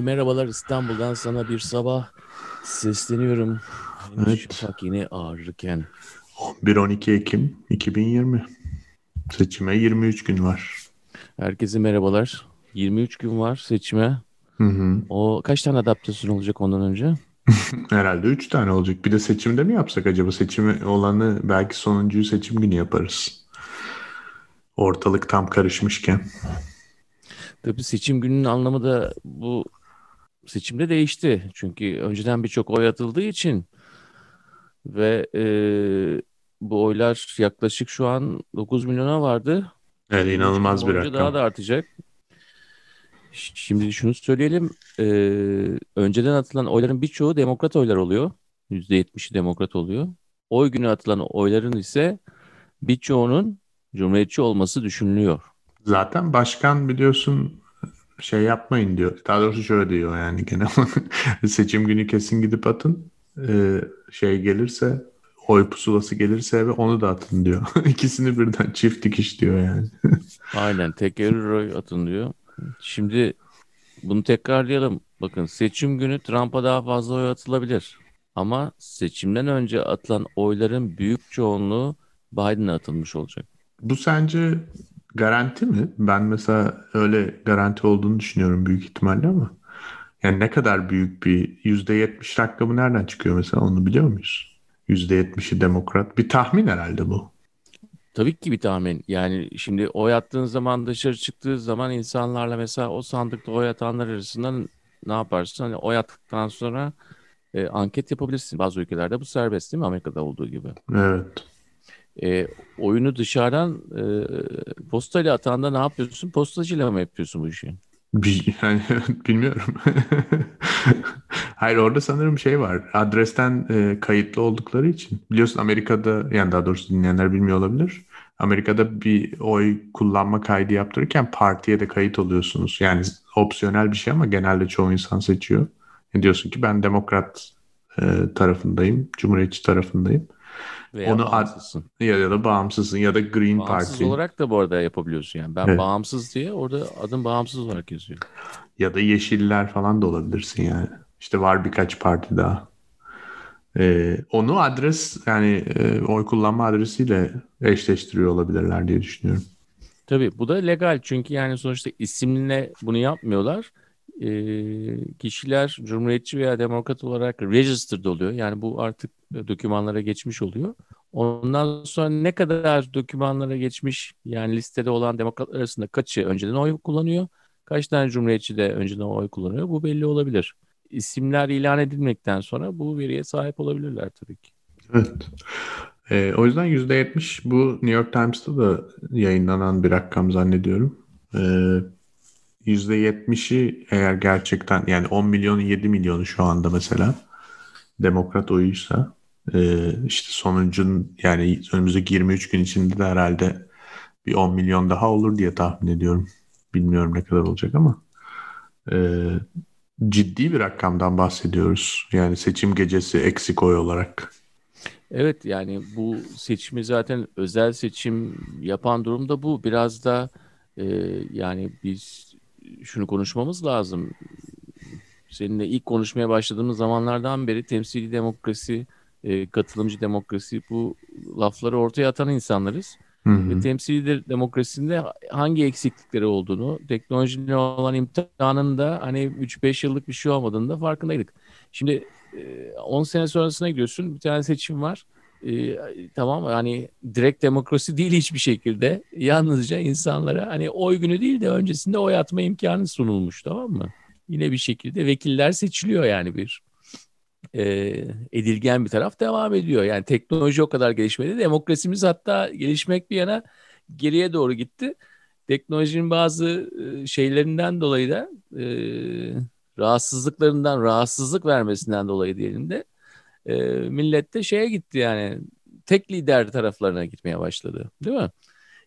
Merhabalar İstanbul'dan sana bir sabah sesleniyorum. Evet. Şafak yine ağrırken. 11-12 Ekim 2020. Seçime 23 gün var. Herkese merhabalar. 23 gün var seçime. Hı hı. O kaç tane adaptasyon olacak ondan önce? Herhalde 3 tane olacak. Bir de seçimde mi yapsak acaba? Seçimi olanı belki sonuncuyu seçim günü yaparız. Ortalık tam karışmışken. Tabii seçim gününün anlamı da bu seçimde değişti. Çünkü önceden birçok oy atıldığı için ve e, bu oylar yaklaşık şu an 9 milyona vardı. Evet 23 inanılmaz bir rakam. Daha da artacak. Şimdi şunu söyleyelim. Ee, önceden atılan oyların birçoğu demokrat oylar oluyor. %70'i demokrat oluyor. Oy günü atılan oyların ise birçoğunun cumhuriyetçi olması düşünülüyor. Zaten başkan biliyorsun şey yapmayın diyor. Daha doğrusu şöyle diyor yani gene seçim günü kesin gidip atın. Ee, şey gelirse oy pusulası gelirse eve onu da atın diyor. İkisini birden çift dikiş diyor yani. Aynen teker oy atın diyor. Şimdi bunu tekrarlayalım. Bakın seçim günü Trump'a daha fazla oy atılabilir. Ama seçimden önce atılan oyların büyük çoğunluğu Biden'a atılmış olacak. Bu sence garanti mi? Ben mesela öyle garanti olduğunu düşünüyorum büyük ihtimalle ama. Yani ne kadar büyük bir %70 rakamı nereden çıkıyor mesela onu biliyor muyuz? %70'i demokrat. Bir tahmin herhalde bu. Tabii ki bir tahmin. Yani şimdi oy attığın zaman dışarı çıktığı zaman insanlarla mesela o sandıkta oy atanlar arasından ne yaparsın? Hani oy attıktan sonra e, anket yapabilirsin. Bazı ülkelerde bu serbest değil mi? Amerika'da olduğu gibi. Evet. E, oyunu dışarıdan e, postayla atanda ne yapıyorsun? Postacıyla mı yapıyorsun bu işi? Yani bilmiyorum. Hayır orada sanırım şey var. Adresten e, kayıtlı oldukları için. Biliyorsun Amerika'da yani daha doğrusu dinleyenler bilmiyor olabilir. Amerika'da bir oy kullanma kaydı yaptırırken partiye de kayıt oluyorsunuz. Yani opsiyonel bir şey ama genelde çoğu insan seçiyor. E diyorsun ki ben demokrat e, tarafındayım, cumhuriyetçi tarafındayım. Veya Onu ad- bağımsızsın. Ya, ya da bağımsızsın ya da Green Bağımsız Party olarak da bu arada yapabiliyorsun yani. Ben Evet. bağımsız diye orada adım bağımsız olarak yazıyor. ya da Yeşiller falan da olabilirsin yani. İşte var birkaç parti daha. Ee, onu adres yani e, oy kullanma adresiyle eşleştiriyor olabilirler diye düşünüyorum. Tabii bu da legal çünkü yani sonuçta isimle bunu yapmıyorlar. Ee, kişiler cumhuriyetçi veya demokrat olarak registered oluyor. Yani bu artık dokümanlara geçmiş oluyor. Ondan sonra ne kadar dokümanlara geçmiş yani listede olan demokratlar arasında kaçı önceden oy kullanıyor, kaç tane cumhuriyetçi de önceden oy kullanıyor bu belli olabilir. İsimler ilan edilmekten sonra bu veriye sahip olabilirler tabii ki. Evet. Ee, o yüzden %70 bu New York Times'ta da yayınlanan bir rakam zannediyorum. Ee, %70'i eğer gerçekten yani 10 milyonun 7 milyonu şu anda mesela demokrat oyuysa e, işte sonucun yani önümüzdeki 23 gün içinde de herhalde bir 10 milyon daha olur diye tahmin ediyorum. Bilmiyorum ne kadar olacak ama e, ciddi bir rakamdan bahsediyoruz. Yani seçim gecesi eksik oy olarak. Evet yani bu seçimi zaten özel seçim yapan durumda bu. Biraz da e, yani biz şunu konuşmamız lazım. Seninle ilk konuşmaya başladığımız zamanlardan beri temsili demokrasi, e, katılımcı demokrasi bu lafları ortaya atan insanlarız. Hı hı. Ve temsili de- demokrasinin hangi eksiklikleri olduğunu, teknolojiyle olan imtihanın da hani 3-5 yıllık bir şey olmadığını da farkındaydık. Şimdi e, 10 sene sonrasına gidiyorsun. Bir tane seçim var. E, tamam hani direkt demokrasi değil hiçbir şekilde. Yalnızca insanlara hani oy günü değil de öncesinde oy atma imkanı sunulmuş tamam mı? Yine bir şekilde vekiller seçiliyor yani bir e, edilgen bir taraf devam ediyor. Yani teknoloji o kadar gelişmedi. Demokrasimiz hatta gelişmek bir yana geriye doğru gitti. Teknolojinin bazı e, şeylerinden dolayı da e, rahatsızlıklarından, rahatsızlık vermesinden dolayı diyelim de e, millet de şeye gitti yani tek lider taraflarına gitmeye başladı. Değil mi?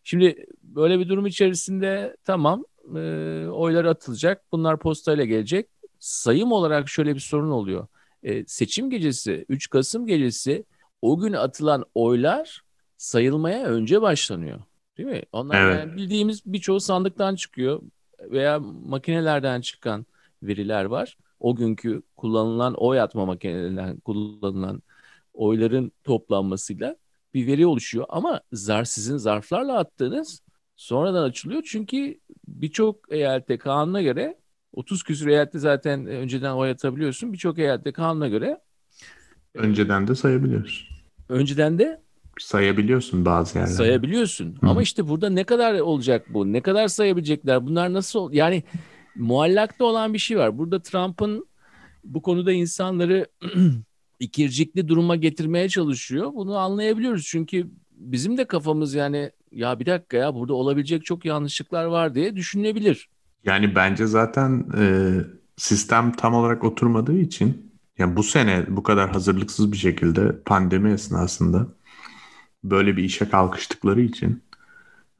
Şimdi böyle bir durum içerisinde tamam e, oylar atılacak. Bunlar postayla gelecek. Sayım olarak şöyle bir sorun oluyor. E, seçim gecesi, 3 Kasım gecesi o gün atılan oylar sayılmaya önce başlanıyor. Değil mi? Onlar Evet. yani bildiğimiz birçoğu sandıktan çıkıyor veya makinelerden çıkan veriler var. O günkü kullanılan oy atma makinelerinden kullanılan oyların toplanmasıyla bir veri oluşuyor. Ama zar sizin zarflarla attığınız sonradan açılıyor. Çünkü birçok eyalette kanuna göre 30 küsur eyalette zaten önceden oy atabiliyorsun. Birçok eyalette kanuna göre önceden de sayabiliyorsun. Önceden de sayabiliyorsun bazı yerlerde. Sayabiliyorsun. Hı. Ama işte burada ne kadar olacak bu? Ne kadar sayabilecekler? Bunlar nasıl yani muallakta olan bir şey var. Burada Trump'ın bu konuda insanları ikircikli duruma getirmeye çalışıyor. Bunu anlayabiliyoruz. Çünkü bizim de kafamız yani ya bir dakika ya burada olabilecek çok yanlışlıklar var diye düşünülebilir. Yani bence zaten e, sistem tam olarak oturmadığı için yani bu sene bu kadar hazırlıksız bir şekilde pandemi esnasında böyle bir işe kalkıştıkları için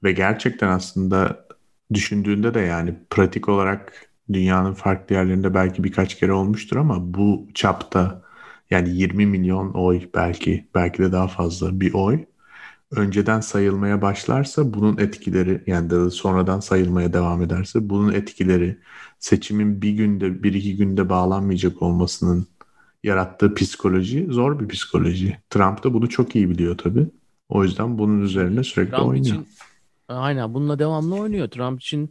ve gerçekten aslında düşündüğünde de yani pratik olarak dünyanın farklı yerlerinde belki birkaç kere olmuştur ama bu çapta yani 20 milyon oy belki belki de daha fazla bir oy önceden sayılmaya başlarsa bunun etkileri yani de sonradan sayılmaya devam ederse bunun etkileri seçimin bir günde bir iki günde bağlanmayacak olmasının yarattığı psikoloji zor bir psikoloji. Trump da bunu çok iyi biliyor tabii. O yüzden bunun üzerine sürekli Trump oynuyor. Için, aynen bununla devamlı oynuyor. Trump için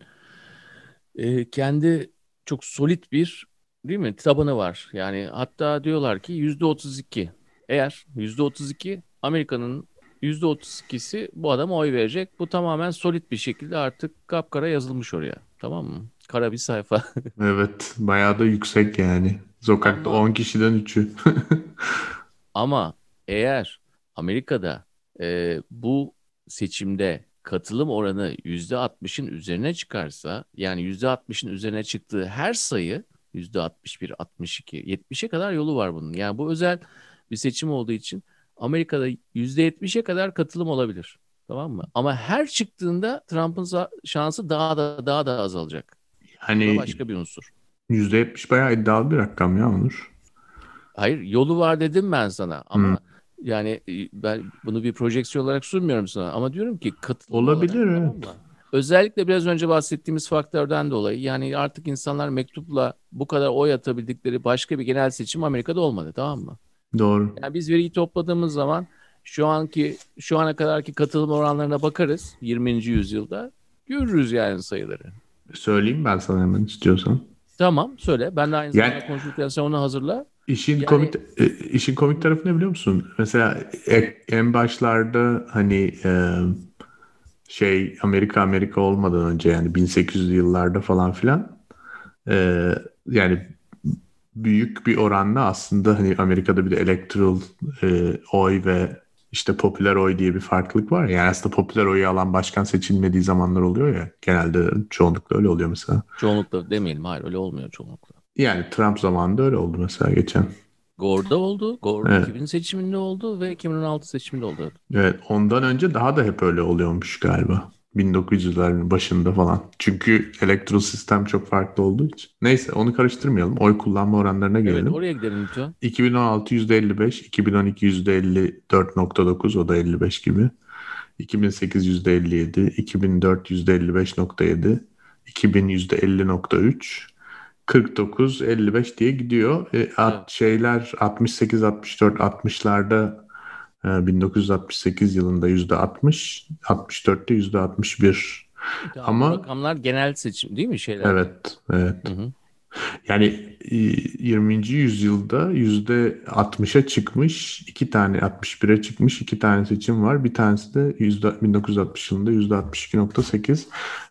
e, kendi çok solid bir değil mi tabanı var. Yani hatta diyorlar ki yüzde 32 eğer yüzde 32 Amerika'nın yüzde 32'si bu adama oy verecek. Bu tamamen solid bir şekilde artık kapkara yazılmış oraya. Tamam mı? Kara bir sayfa. evet bayağı da yüksek yani. Sokakta Ama, 10 kişiden 3'ü. ama eğer Amerika'da e, bu seçimde katılım oranı %60'ın üzerine çıkarsa yani %60'ın üzerine çıktığı her sayı %61, 62, 70'e kadar yolu var bunun. Yani bu özel bir seçim olduğu için Amerika'da %70'e kadar katılım olabilir. Tamam mı? Ama her çıktığında Trump'ın şansı daha da daha da azalacak. Hani başka bir unsur. %70 bayağı iddialı bir rakam ya Onur. Hayır yolu var dedim ben sana ama hmm. yani e, ben bunu bir projeksiyon olarak sunmuyorum sana ama diyorum ki katılım olabilir olarak, evet. Tamam Özellikle biraz önce bahsettiğimiz faktörden dolayı yani artık insanlar mektupla bu kadar oy atabildikleri başka bir genel seçim Amerika'da olmadı tamam mı? Doğru. Yani biz veriyi topladığımız zaman şu anki şu ana kadarki katılım oranlarına bakarız 20. yüzyılda görürüz yani sayıları. Söyleyeyim ben sana hemen istiyorsan. Tamam söyle. Ben de aynı zamanda yani, konuşurken sen onu hazırla. İşin yani... komik e, işin komik tarafı ne biliyor musun? Mesela en başlarda hani e, şey Amerika Amerika olmadan önce yani 1800'lü yıllarda falan filan e, yani büyük bir oranla aslında hani Amerika'da bir de electoral e, oy ve işte popüler oy diye bir farklılık var. Yani aslında popüler oyu alan başkan seçilmediği zamanlar oluyor ya. Genelde çoğunlukla öyle oluyor mesela. Çoğunlukla demeyelim. Hayır öyle olmuyor çoğunlukla. Yani Trump zamanında öyle oldu mesela geçen. Gore'da oldu. Gore evet. 2000 seçiminde oldu ve 2016 seçiminde oldu. Evet ondan önce daha da hep öyle oluyormuş galiba. 1900'lerin başında falan. Çünkü elektro sistem çok farklı olduğu için. Neyse onu karıştırmayalım. Oy kullanma oranlarına gelelim. Evet oraya gidelim lütfen. 2016 %55, 2012 %54.9 o da 55 gibi. 2008 %57, 2004 %55.7, 2000 %50.3, 49, 55 diye gidiyor. E, at, evet. Şeyler 68, 64, 60'larda 1968 yılında yüzde 60, 64'te yüzde 61. Tamam, Ama rakamlar genel seçim değil mi şeyler? Evet, evet. Hı hı. Yani 20. yüzyılda yüzde 60'a çıkmış, iki tane 61'e çıkmış iki tane seçim var. Bir tanesi de yüzde 1960 yılında yüzde 62.8.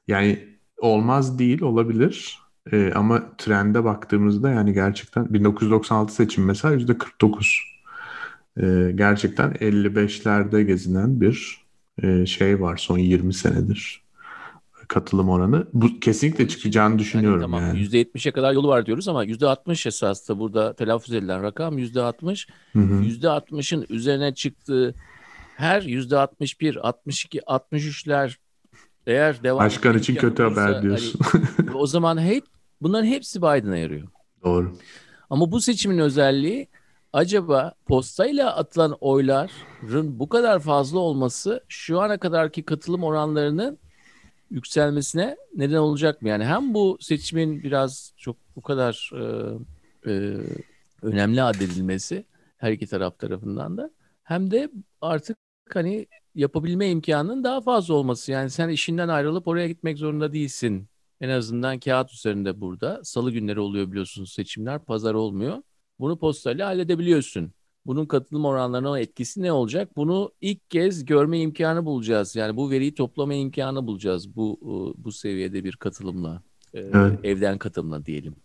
Yani olmaz değil, olabilir. Ee, ama trende baktığımızda yani gerçekten 1996 seçim mesela yüzde 49 e, gerçekten 55'lerde gezinen bir e, şey var son 20 senedir katılım oranı. Bu kesinlikle çıkacağını düşünüyorum. Yani, tamam yani. %70'e kadar yolu var diyoruz ama %60 esasında burada telaffuz edilen rakam %60. Hı hı. %60'ın üzerine çıktığı her %61, 62, 63'ler eğer devam Başkan için kötü olursa, haber diyorsun. Hani, o zaman hep bunların hepsi Biden'a yarıyor. Doğru. Ama bu seçimin özelliği acaba postayla atılan oyların bu kadar fazla olması şu ana kadarki katılım oranlarının yükselmesine neden olacak mı? Yani hem bu seçimin biraz çok bu kadar e, e, önemli addedilmesi her iki taraf tarafından da hem de artık hani yapabilme imkanının daha fazla olması. Yani sen işinden ayrılıp oraya gitmek zorunda değilsin. En azından kağıt üzerinde burada. Salı günleri oluyor biliyorsunuz seçimler. Pazar olmuyor. Bunu postayla halledebiliyorsun. Bunun katılım oranlarına etkisi ne olacak? Bunu ilk kez görme imkanı bulacağız. Yani bu veriyi toplama imkanı bulacağız bu bu seviyede bir katılımla. E, evet. Evden katılımla diyelim.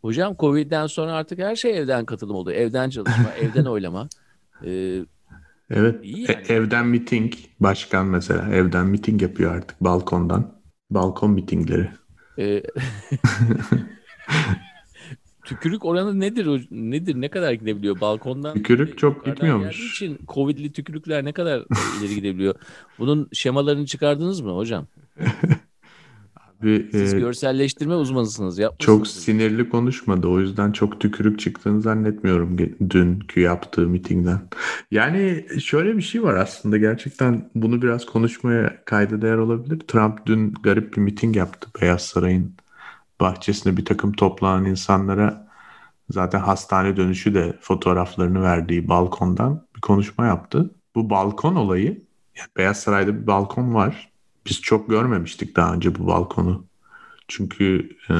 Hocam Covid'den sonra artık her şey evden katılım oldu. Evden çalışma, evden oylama. Ee, evet. E, yani. E, evden miting. Başkan mesela evden miting yapıyor artık balkondan. Balkon mitingleri. Ee, tükürük oranı nedir? Nedir? Ne kadar gidebiliyor balkondan? Tükürük çok gitmiyormuş. için Covid'li tükürükler ne kadar ileri gidebiliyor? Bunun şemalarını çıkardınız mı hocam? Abi, Siz e, görselleştirme uzmanısınız. Çok sinirli konuşmadı. O yüzden çok tükürük çıktığını zannetmiyorum dünkü yaptığı mitingden. Yani şöyle bir şey var aslında. Gerçekten bunu biraz konuşmaya kayda değer olabilir. Trump dün garip bir miting yaptı Beyaz Saray'ın bahçesinde bir takım toplanan insanlara zaten hastane dönüşü de fotoğraflarını verdiği balkondan bir konuşma yaptı. Bu balkon olayı, yani Beyaz Saray'da bir balkon var. Biz çok görmemiştik daha önce bu balkonu. Çünkü e,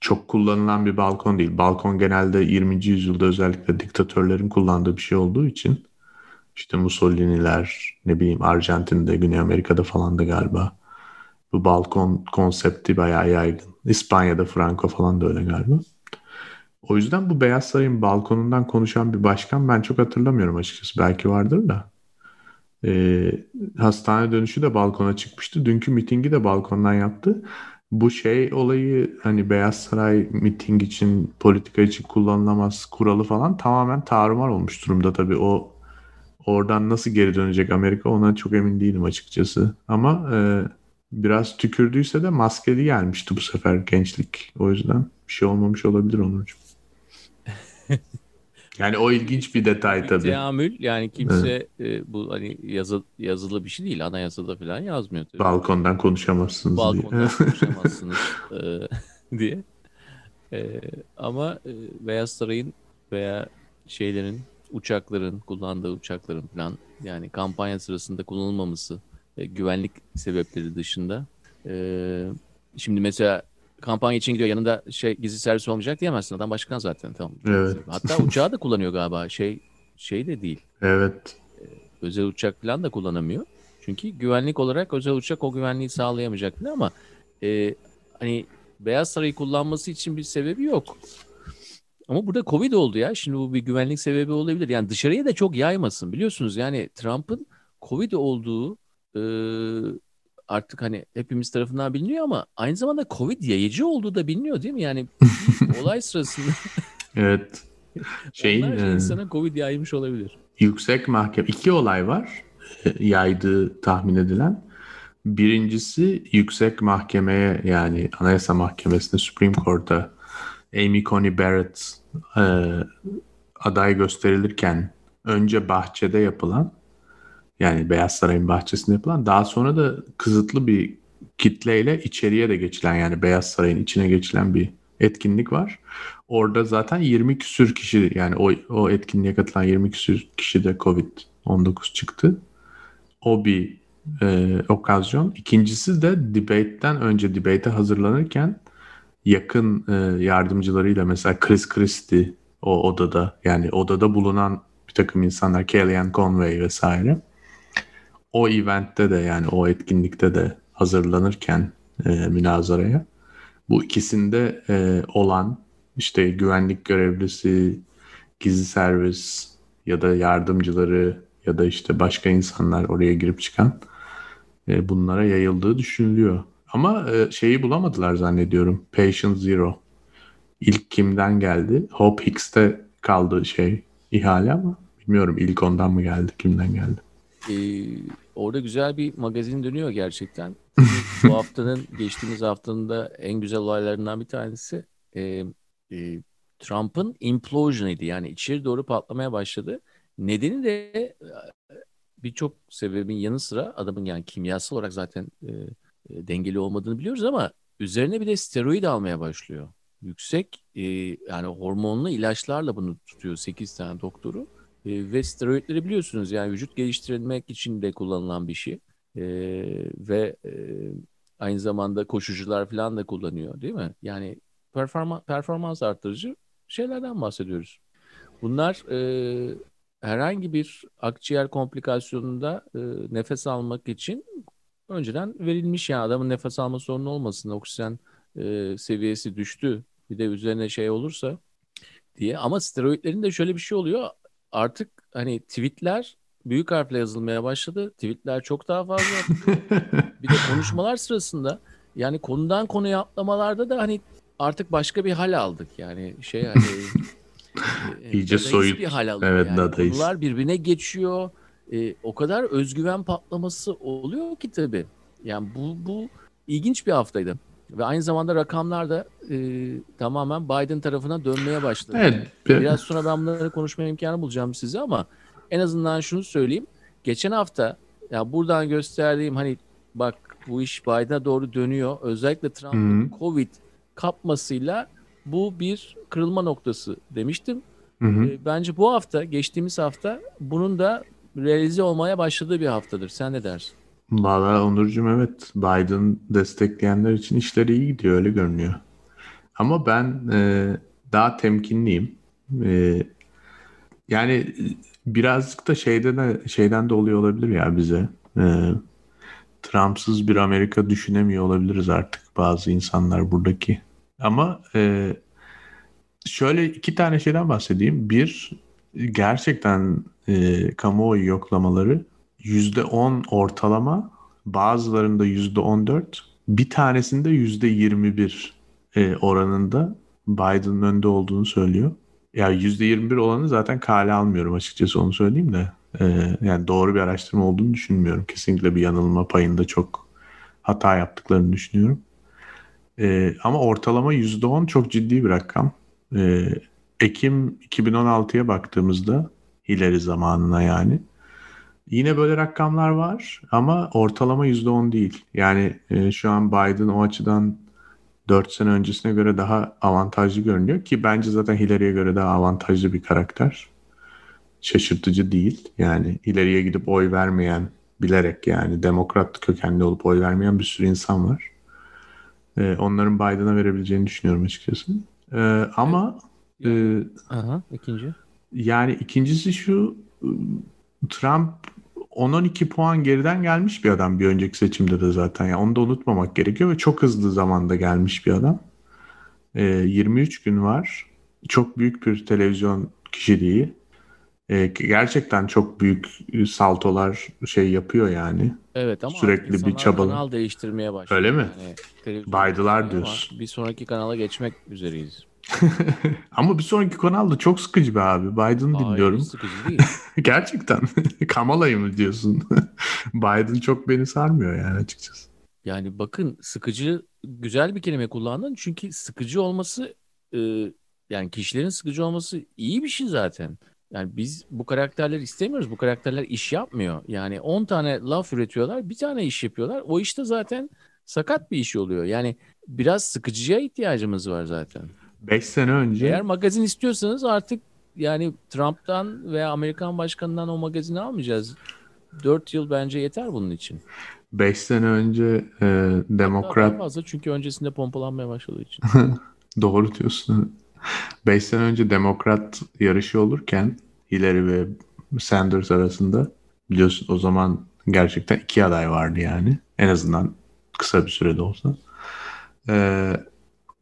çok kullanılan bir balkon değil. Balkon genelde 20. yüzyılda özellikle diktatörlerin kullandığı bir şey olduğu için işte Mussolini'ler, ne bileyim Arjantin'de, Güney Amerika'da falan da galiba bu balkon konsepti bayağı yaygın. İspanya'da Franco falan da öyle galiba. O yüzden bu Beyaz Saray'ın balkonundan konuşan bir başkan ben çok hatırlamıyorum açıkçası. Belki vardır da. Ee, hastane dönüşü de balkona çıkmıştı. Dünkü mitingi de balkondan yaptı. Bu şey olayı hani Beyaz Saray miting için, politika için kullanılamaz kuralı falan tamamen tarumar olmuş durumda tabii. O oradan nasıl geri dönecek Amerika ona çok emin değilim açıkçası. Ama e, biraz tükürdüyse de maskeli gelmişti bu sefer gençlik. O yüzden bir şey olmamış olabilir Onurcuğum. yani o ilginç bir detay bir tabii. Teamül yani kimse evet. e, bu hani yazı, yazılı bir şey değil. Anayasada falan yazmıyor. Tabii. Balkondan konuşamazsınız Balkondan diye. konuşamazsınız e, diye. E, ama e, Beyaz Saray'ın veya şeylerin uçakların kullandığı uçakların falan yani kampanya sırasında kullanılmaması güvenlik sebepleri dışında. E, şimdi mesela kampanya için gidiyor yanında şey gizli servis olmayacak diyemezsin. Adam başkan zaten tamam. Evet. Hatta uçağı da kullanıyor galiba. Şey şey de değil. Evet. E, özel uçak falan da kullanamıyor. Çünkü güvenlik olarak özel uçak o güvenliği sağlayamayacak ama e, hani Beyaz Sarayı kullanması için bir sebebi yok. Ama burada Covid oldu ya. Şimdi bu bir güvenlik sebebi olabilir. Yani dışarıya da çok yaymasın. Biliyorsunuz yani Trump'ın Covid olduğu e, artık hani hepimiz tarafından biliniyor ama aynı zamanda Covid yayıcı olduğu da biliniyor değil mi? Yani olay sırasında Evet. Şeyin, Onlarca e, insana Covid yaymış olabilir. Yüksek mahkeme iki olay var e, yaydığı tahmin edilen. Birincisi yüksek mahkemeye yani Anayasa Mahkemesi'ne Supreme Court'a Amy Coney Barrett e, aday gösterilirken önce bahçede yapılan yani Beyaz Saray'ın bahçesinde yapılan daha sonra da kısıtlı bir kitleyle içeriye de geçilen yani Beyaz Saray'ın içine geçilen bir etkinlik var. Orada zaten 20 küsür kişi yani o, o etkinliğe katılan 20 küsür kişi de Covid-19 çıktı. O bir e, okazyon. İkincisi de debate'den önce debate'e hazırlanırken yakın e, yardımcılarıyla mesela Chris Christie o odada yani odada bulunan bir takım insanlar Kellyanne Conway vesaire o eventte de yani o etkinlikte de hazırlanırken e, münazaraya bu ikisinde e, olan işte güvenlik görevlisi, gizli servis ya da yardımcıları ya da işte başka insanlar oraya girip çıkan e, bunlara yayıldığı düşünülüyor. Ama e, şeyi bulamadılar zannediyorum. Patient Zero. İlk kimden geldi? Hope Hicks'te kaldı şey ihale ama bilmiyorum ilk ondan mı geldi, kimden geldi. Ee, orada güzel bir magazin dönüyor gerçekten. Bu haftanın, geçtiğimiz haftanın da en güzel olaylarından bir tanesi e, e, Trump'ın implosion'ıydı. Yani içeri doğru patlamaya başladı. Nedeni de e, birçok sebebin yanı sıra adamın yani kimyasal olarak zaten e, e, dengeli olmadığını biliyoruz ama üzerine bir de steroid almaya başlıyor. Yüksek e, yani hormonlu ilaçlarla bunu tutuyor 8 tane doktoru. E, ve steroidleri biliyorsunuz yani vücut geliştirilmek için de kullanılan bir şey. E, ve e, aynı zamanda koşucular falan da kullanıyor değil mi? Yani performa, performans arttırıcı şeylerden bahsediyoruz. Bunlar e, herhangi bir akciğer komplikasyonunda e, nefes almak için önceden verilmiş yani adamın nefes alma sorunu olmasın oksijen e, seviyesi düştü bir de üzerine şey olursa diye ama steroidlerin de şöyle bir şey oluyor artık hani tweetler büyük harfle yazılmaya başladı tweetler çok daha fazla bir de konuşmalar sırasında yani konudan konuya atlamalarda da hani artık başka bir hal aldık yani şey hani İyice soyut. bir hal alıyor Evet, yani. dadaist. Konular birbirine geçiyor. E, o kadar özgüven patlaması oluyor ki tabii. Yani bu, bu ilginç bir haftaydı. Ve aynı zamanda rakamlar da e, tamamen Biden tarafına dönmeye başladı. Evet. Biraz sonra ben bunları konuşma imkanı bulacağım size ama en azından şunu söyleyeyim. Geçen hafta ya buradan gösterdiğim hani bak bu iş Biden'a doğru dönüyor. Özellikle Trump'ın Hı. Covid kapmasıyla bu bir kırılma noktası demiştim. Hı hı. E, Bence bu hafta, geçtiğimiz hafta bunun da realize olmaya başladığı bir haftadır. Sen ne dersin? Valla Onurcuğum evet Biden destekleyenler için işleri iyi gidiyor öyle görünüyor. Ama ben e, daha temkinliyim. E, yani birazcık da şeyden de, şeyden de oluyor olabilir ya bize. E, Trump'sız bir Amerika düşünemiyor olabiliriz artık bazı insanlar buradaki. Ama e, şöyle iki tane şeyden bahsedeyim. Bir gerçekten e, kamuoyu yoklamaları %10 ortalama bazılarında %14 bir tanesinde %21 e, oranında Biden'ın önde olduğunu söylüyor. Ya %21 olanı zaten kale almıyorum açıkçası onu söyleyeyim de. E, yani doğru bir araştırma olduğunu düşünmüyorum. Kesinlikle bir yanılma payında çok hata yaptıklarını düşünüyorum. E, ama ortalama %10 çok ciddi bir rakam. E, Ekim 2016'ya baktığımızda Hillary zamanına yani. Yine böyle rakamlar var ama ortalama %10 değil. Yani e, şu an Biden o açıdan 4 sene öncesine göre daha avantajlı görünüyor ki bence zaten Hillary'ye göre daha avantajlı bir karakter. Şaşırtıcı değil. Yani Hillary'ye gidip oy vermeyen bilerek yani demokrat kökenli olup oy vermeyen bir sürü insan var. E, onların Biden'a verebileceğini düşünüyorum açıkçası. E, ama e, Aha, ikinci. yani ikincisi şu Trump 10-12 puan geriden gelmiş bir adam bir önceki seçimde de zaten. Yani onu da unutmamak gerekiyor ve çok hızlı zamanda gelmiş bir adam. Ee, 23 gün var. Çok büyük bir televizyon kişiliği. Ee, gerçekten çok büyük saltolar şey yapıyor yani. Evet ama Sürekli bir çabalı. kanal değiştirmeye başladı. Öyle mi? Yani Baydılar diyorsun. Bir sonraki kanala geçmek üzereyiz. Ama bir sonraki kanal da çok sıkıcı be abi. Biden'ı Hayır, dinliyorum. sıkıcı değil. Gerçekten. Kamala'yı mı diyorsun? Biden çok beni sarmıyor yani açıkçası. Yani bakın sıkıcı güzel bir kelime kullandın. Çünkü sıkıcı olması e, yani kişilerin sıkıcı olması iyi bir şey zaten. Yani biz bu karakterleri istemiyoruz. Bu karakterler iş yapmıyor. Yani 10 tane laf üretiyorlar, bir tane iş yapıyorlar. O işte zaten sakat bir iş oluyor. Yani biraz sıkıcıya ihtiyacımız var zaten. 5 sene önce Eğer magazin istiyorsanız artık yani Trump'tan veya Amerikan başkanından o magazini almayacağız. 4 yıl bence yeter bunun için. 5 sene önce e, Hatta daha demokrat fazla çünkü öncesinde pompalanmaya başladığı için. doğru diyorsun. 5 sene önce demokrat yarışı olurken Hillary ve Sanders arasında biliyorsun o zaman gerçekten iki aday vardı yani. En azından kısa bir sürede olsa. E,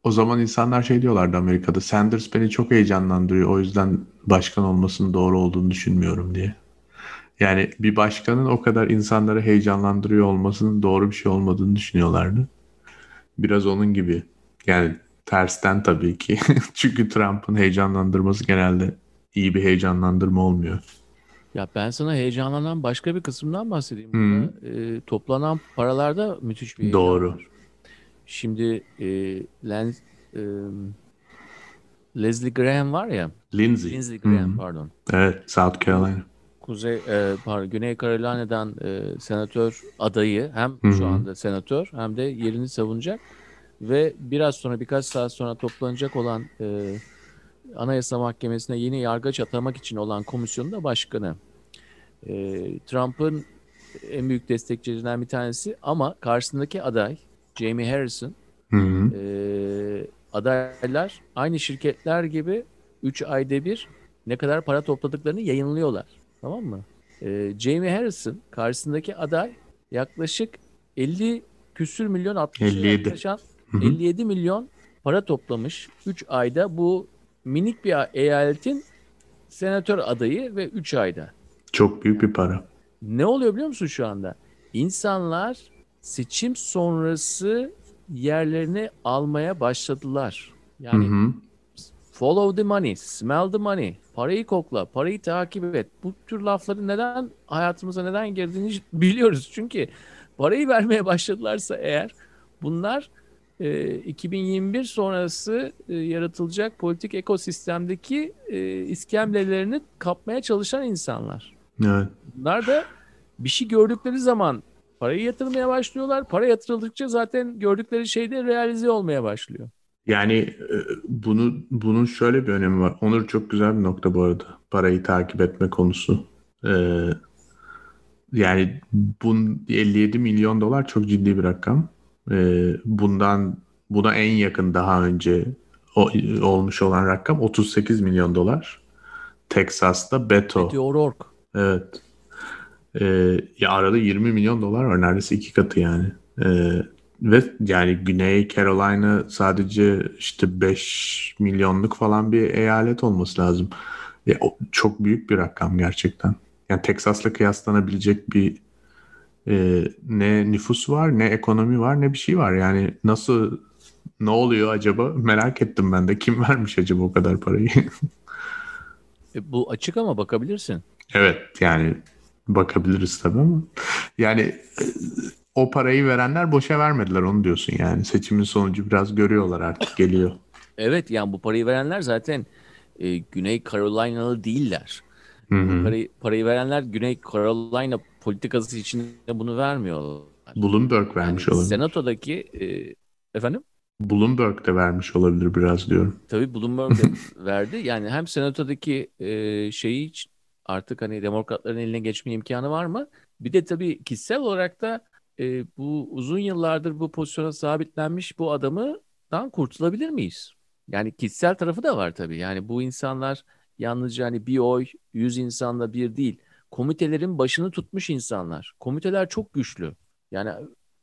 o zaman insanlar şey diyorlardı Amerika'da Sanders beni çok heyecanlandırıyor o yüzden başkan olmasının doğru olduğunu düşünmüyorum diye. Yani bir başkanın o kadar insanları heyecanlandırıyor olmasının doğru bir şey olmadığını düşünüyorlardı. Biraz onun gibi. Yani tersten tabii ki. Çünkü Trump'ın heyecanlandırması genelde iyi bir heyecanlandırma olmuyor. Ya ben sana heyecanlanan başka bir kısımdan bahsedeyim. Hı. Burada, e, toplanan paralarda müthiş bir Doğru. var. Şimdi e, Len- e, Leslie Graham var ya, Lindsey. Lindsey Graham Hı. pardon. Evet, South Carolina. Kuzey e, pardon, Güney Carolina'dan e, senatör adayı hem Hı hı. şu anda senatör hem de yerini savunacak ve biraz sonra birkaç saat sonra toplanacak olan e, Anayasa Mahkemesi'ne yeni yargıç atamak için olan komisyonun da başkanı. E, Trump'ın en büyük destekçilerinden bir tanesi ama karşısındaki aday Jamie Harrison Hı hı. e, adaylar aynı şirketler gibi 3 ayda bir ne kadar para topladıklarını yayınlıyorlar. Tamam mı? E, Jamie Harrison karşısındaki aday yaklaşık 50 küsür milyon 60 57. yaklaşan Hı hı. 57 milyon para toplamış 3 ayda bu minik bir eyaletin senatör adayı ve 3 ayda. Çok büyük bir para. Ne oluyor biliyor musun şu anda? İnsanlar seçim sonrası yerlerini almaya başladılar. Hı Yani hı. follow the money, smell the money, parayı kokla, parayı takip et. Bu tür lafların neden hayatımıza neden girdiğini biliyoruz. Çünkü parayı vermeye başladılarsa eğer bunlar e, 2021 sonrası e, yaratılacak politik ekosistemdeki e, iskemlelerini kapmaya çalışan insanlar. Evet. Bunlar da bir şey gördükleri zaman parayı yatırmaya başlıyorlar. Para yatırıldıkça zaten gördükleri şey de realize olmaya başlıyor. Yani e, bunu bunun şöyle bir önemi var. Onur çok güzel bir nokta bu arada. Parayı takip etme konusu. Ee, yani bun 57 milyon dolar çok ciddi bir rakam. Ee, bundan buna en yakın daha önce o, olmuş olan rakam 38 milyon dolar. Texas'ta Beto. Betty O'Rourke. Evet. Ee, ya arada 20 milyon dolar var. Neredeyse iki katı yani. Ee, ve yani Güney Carolina sadece işte 5 milyonluk falan bir eyalet olması lazım. Ya, o çok büyük bir rakam gerçekten. Yani Texas'la kıyaslanabilecek bir e, ne nüfus var, ne ekonomi var, ne bir şey var. Yani nasıl ne oluyor acaba? Merak ettim ben de. Kim vermiş acaba o kadar parayı? E, bu açık ama bakabilirsin. Evet yani bakabiliriz tabii ama yani e, o parayı verenler boşa vermediler onu diyorsun yani seçimin sonucu biraz görüyorlar artık geliyor. Evet yani bu parayı verenler zaten e, Güney Carolina'lı değiller. Parayı, parayı verenler Güney Carolina politikası içinde bunu vermiyorlar. Bloomberg vermiş Yani olabilir. Senato'daki e, efendim Bloomberg de vermiş olabilir biraz diyorum. tabii Bloomberg de verdi. Yani hem Senato'daki e, şeyi artık hani demokratların eline geçme imkanı var mı? Bir de tabii kişisel olarak da e, bu uzun yıllardır bu pozisyona sabitlenmiş bu adamıdan kurtulabilir miyiz? Yani kişisel tarafı da var tabii. Yani bu insanlar yalnızca hani bir oy, yüz insanla bir değil. Komitelerin başını tutmuş insanlar. Komiteler çok güçlü. Yani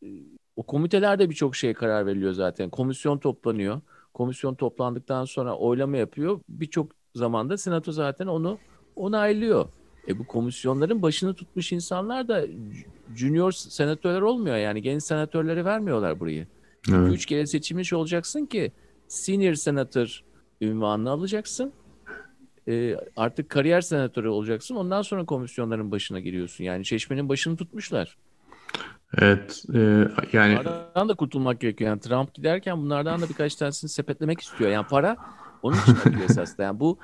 e, o komitelerde birçok şeye karar veriliyor zaten. Komisyon toplanıyor. Komisyon toplandıktan sonra oylama yapıyor. Birçok zamanda senato zaten onu onaylıyor. E bu komisyonların başını tutmuş insanlar da junior senatörler olmuyor yani genç senatörleri vermiyorlar burayı. Evet. Üç kere seçilmiş olacaksın ki senior senatör ünvanını alacaksın. E, artık kariyer senatörü olacaksın. Ondan sonra komisyonların başına giriyorsun. Yani çeşmenin başını tutmuşlar. Evet e, yani Bunlardan da kurtulmak gerekiyor. Yani Trump giderken bunlardan da birkaç tanesini sepetlemek istiyor. Yani para onun için esasında. Yani bu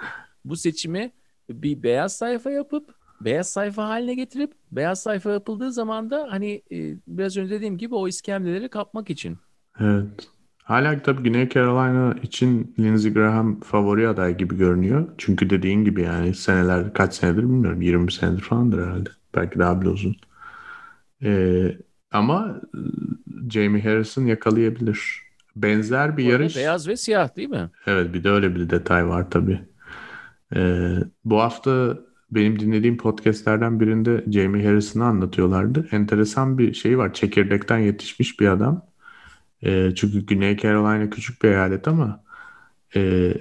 bu seçimi bir beyaz sayfa yapıp beyaz sayfa haline getirip beyaz sayfa yapıldığı zaman da hani e, biraz önce dediğim gibi o iskemleleri kapmak için. evet. Hala tabii Güney Carolina için Lindsey Graham favori aday gibi görünüyor. Çünkü dediğin gibi yani seneler kaç senedir bilmiyorum 20 senedir falandır herhalde. Belki daha bile uzun. E, ama Jamie Harrison yakalayabilir. Benzer bir yarış. beyaz ve siyah değil mi? Evet bir de öyle bir detay var tabii. Ee, bu hafta benim dinlediğim podcastlerden birinde Jamie Harrison'ı anlatıyorlardı. Enteresan bir şey var. Çekirdekten yetişmiş bir adam. Ee, çünkü Güney Carolina küçük bir eyalet ama e,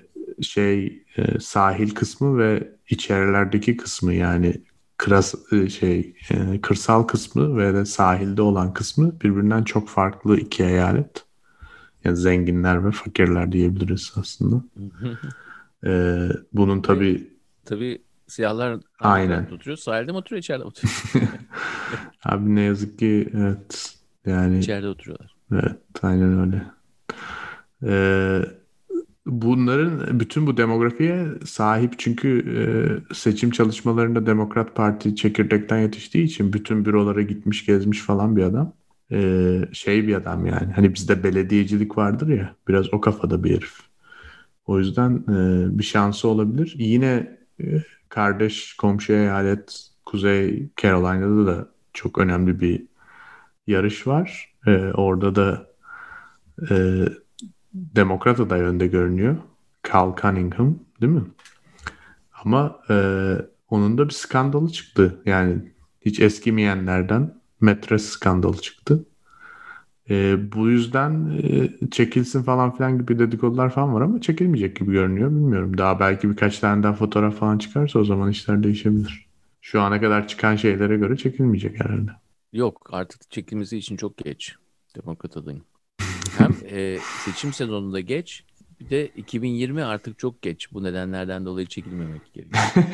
şey e, sahil kısmı ve içerilerdeki kısmı yani kıras, e, şey e, kırsal kısmı ve de sahilde olan kısmı birbirinden çok farklı iki eyalet. Yani zenginler ve fakirler diyebiliriz aslında. Ee, bunun tabii Tabii siyahlar Aynen. oturuyor? Sahilde mi oturuyor, içeride mi oturuyor? abi ne yazık ki evet yani İçeride oturuyorlar. evet aynen öyle. Ee, bunların bütün bu demografiye sahip çünkü e, seçim çalışmalarında Demokrat Parti çekirdekten yetiştiği için bütün bürolara gitmiş gezmiş falan bir adam. E, şey bir adam yani hani bizde belediyecilik vardır ya biraz o kafada bir herif. O yüzden e, bir şansı olabilir. Yine e, kardeş komşu eyalet Kuzey Carolina'da da çok önemli bir yarış var. E, orada da e, Demokrat aday önde görünüyor. Cal Cunningham değil mi? Ama e, onun da bir skandalı çıktı. Yani hiç eskimeyenlerden metres skandalı çıktı. E, bu yüzden e, çekilsin falan filan gibi dedikodular falan var ama çekilmeyecek gibi görünüyor. Bilmiyorum. Daha belki birkaç tane daha fotoğraf falan çıkarsa o zaman işler değişebilir. Şu ana kadar çıkan şeylere göre çekilmeyecek herhalde. Yok artık çekilmesi için çok geç. Demokrat adayın. Hem e, seçim sezonunda geç bir de 2020 artık çok geç. Bu nedenlerden dolayı çekilmemek gerekiyor.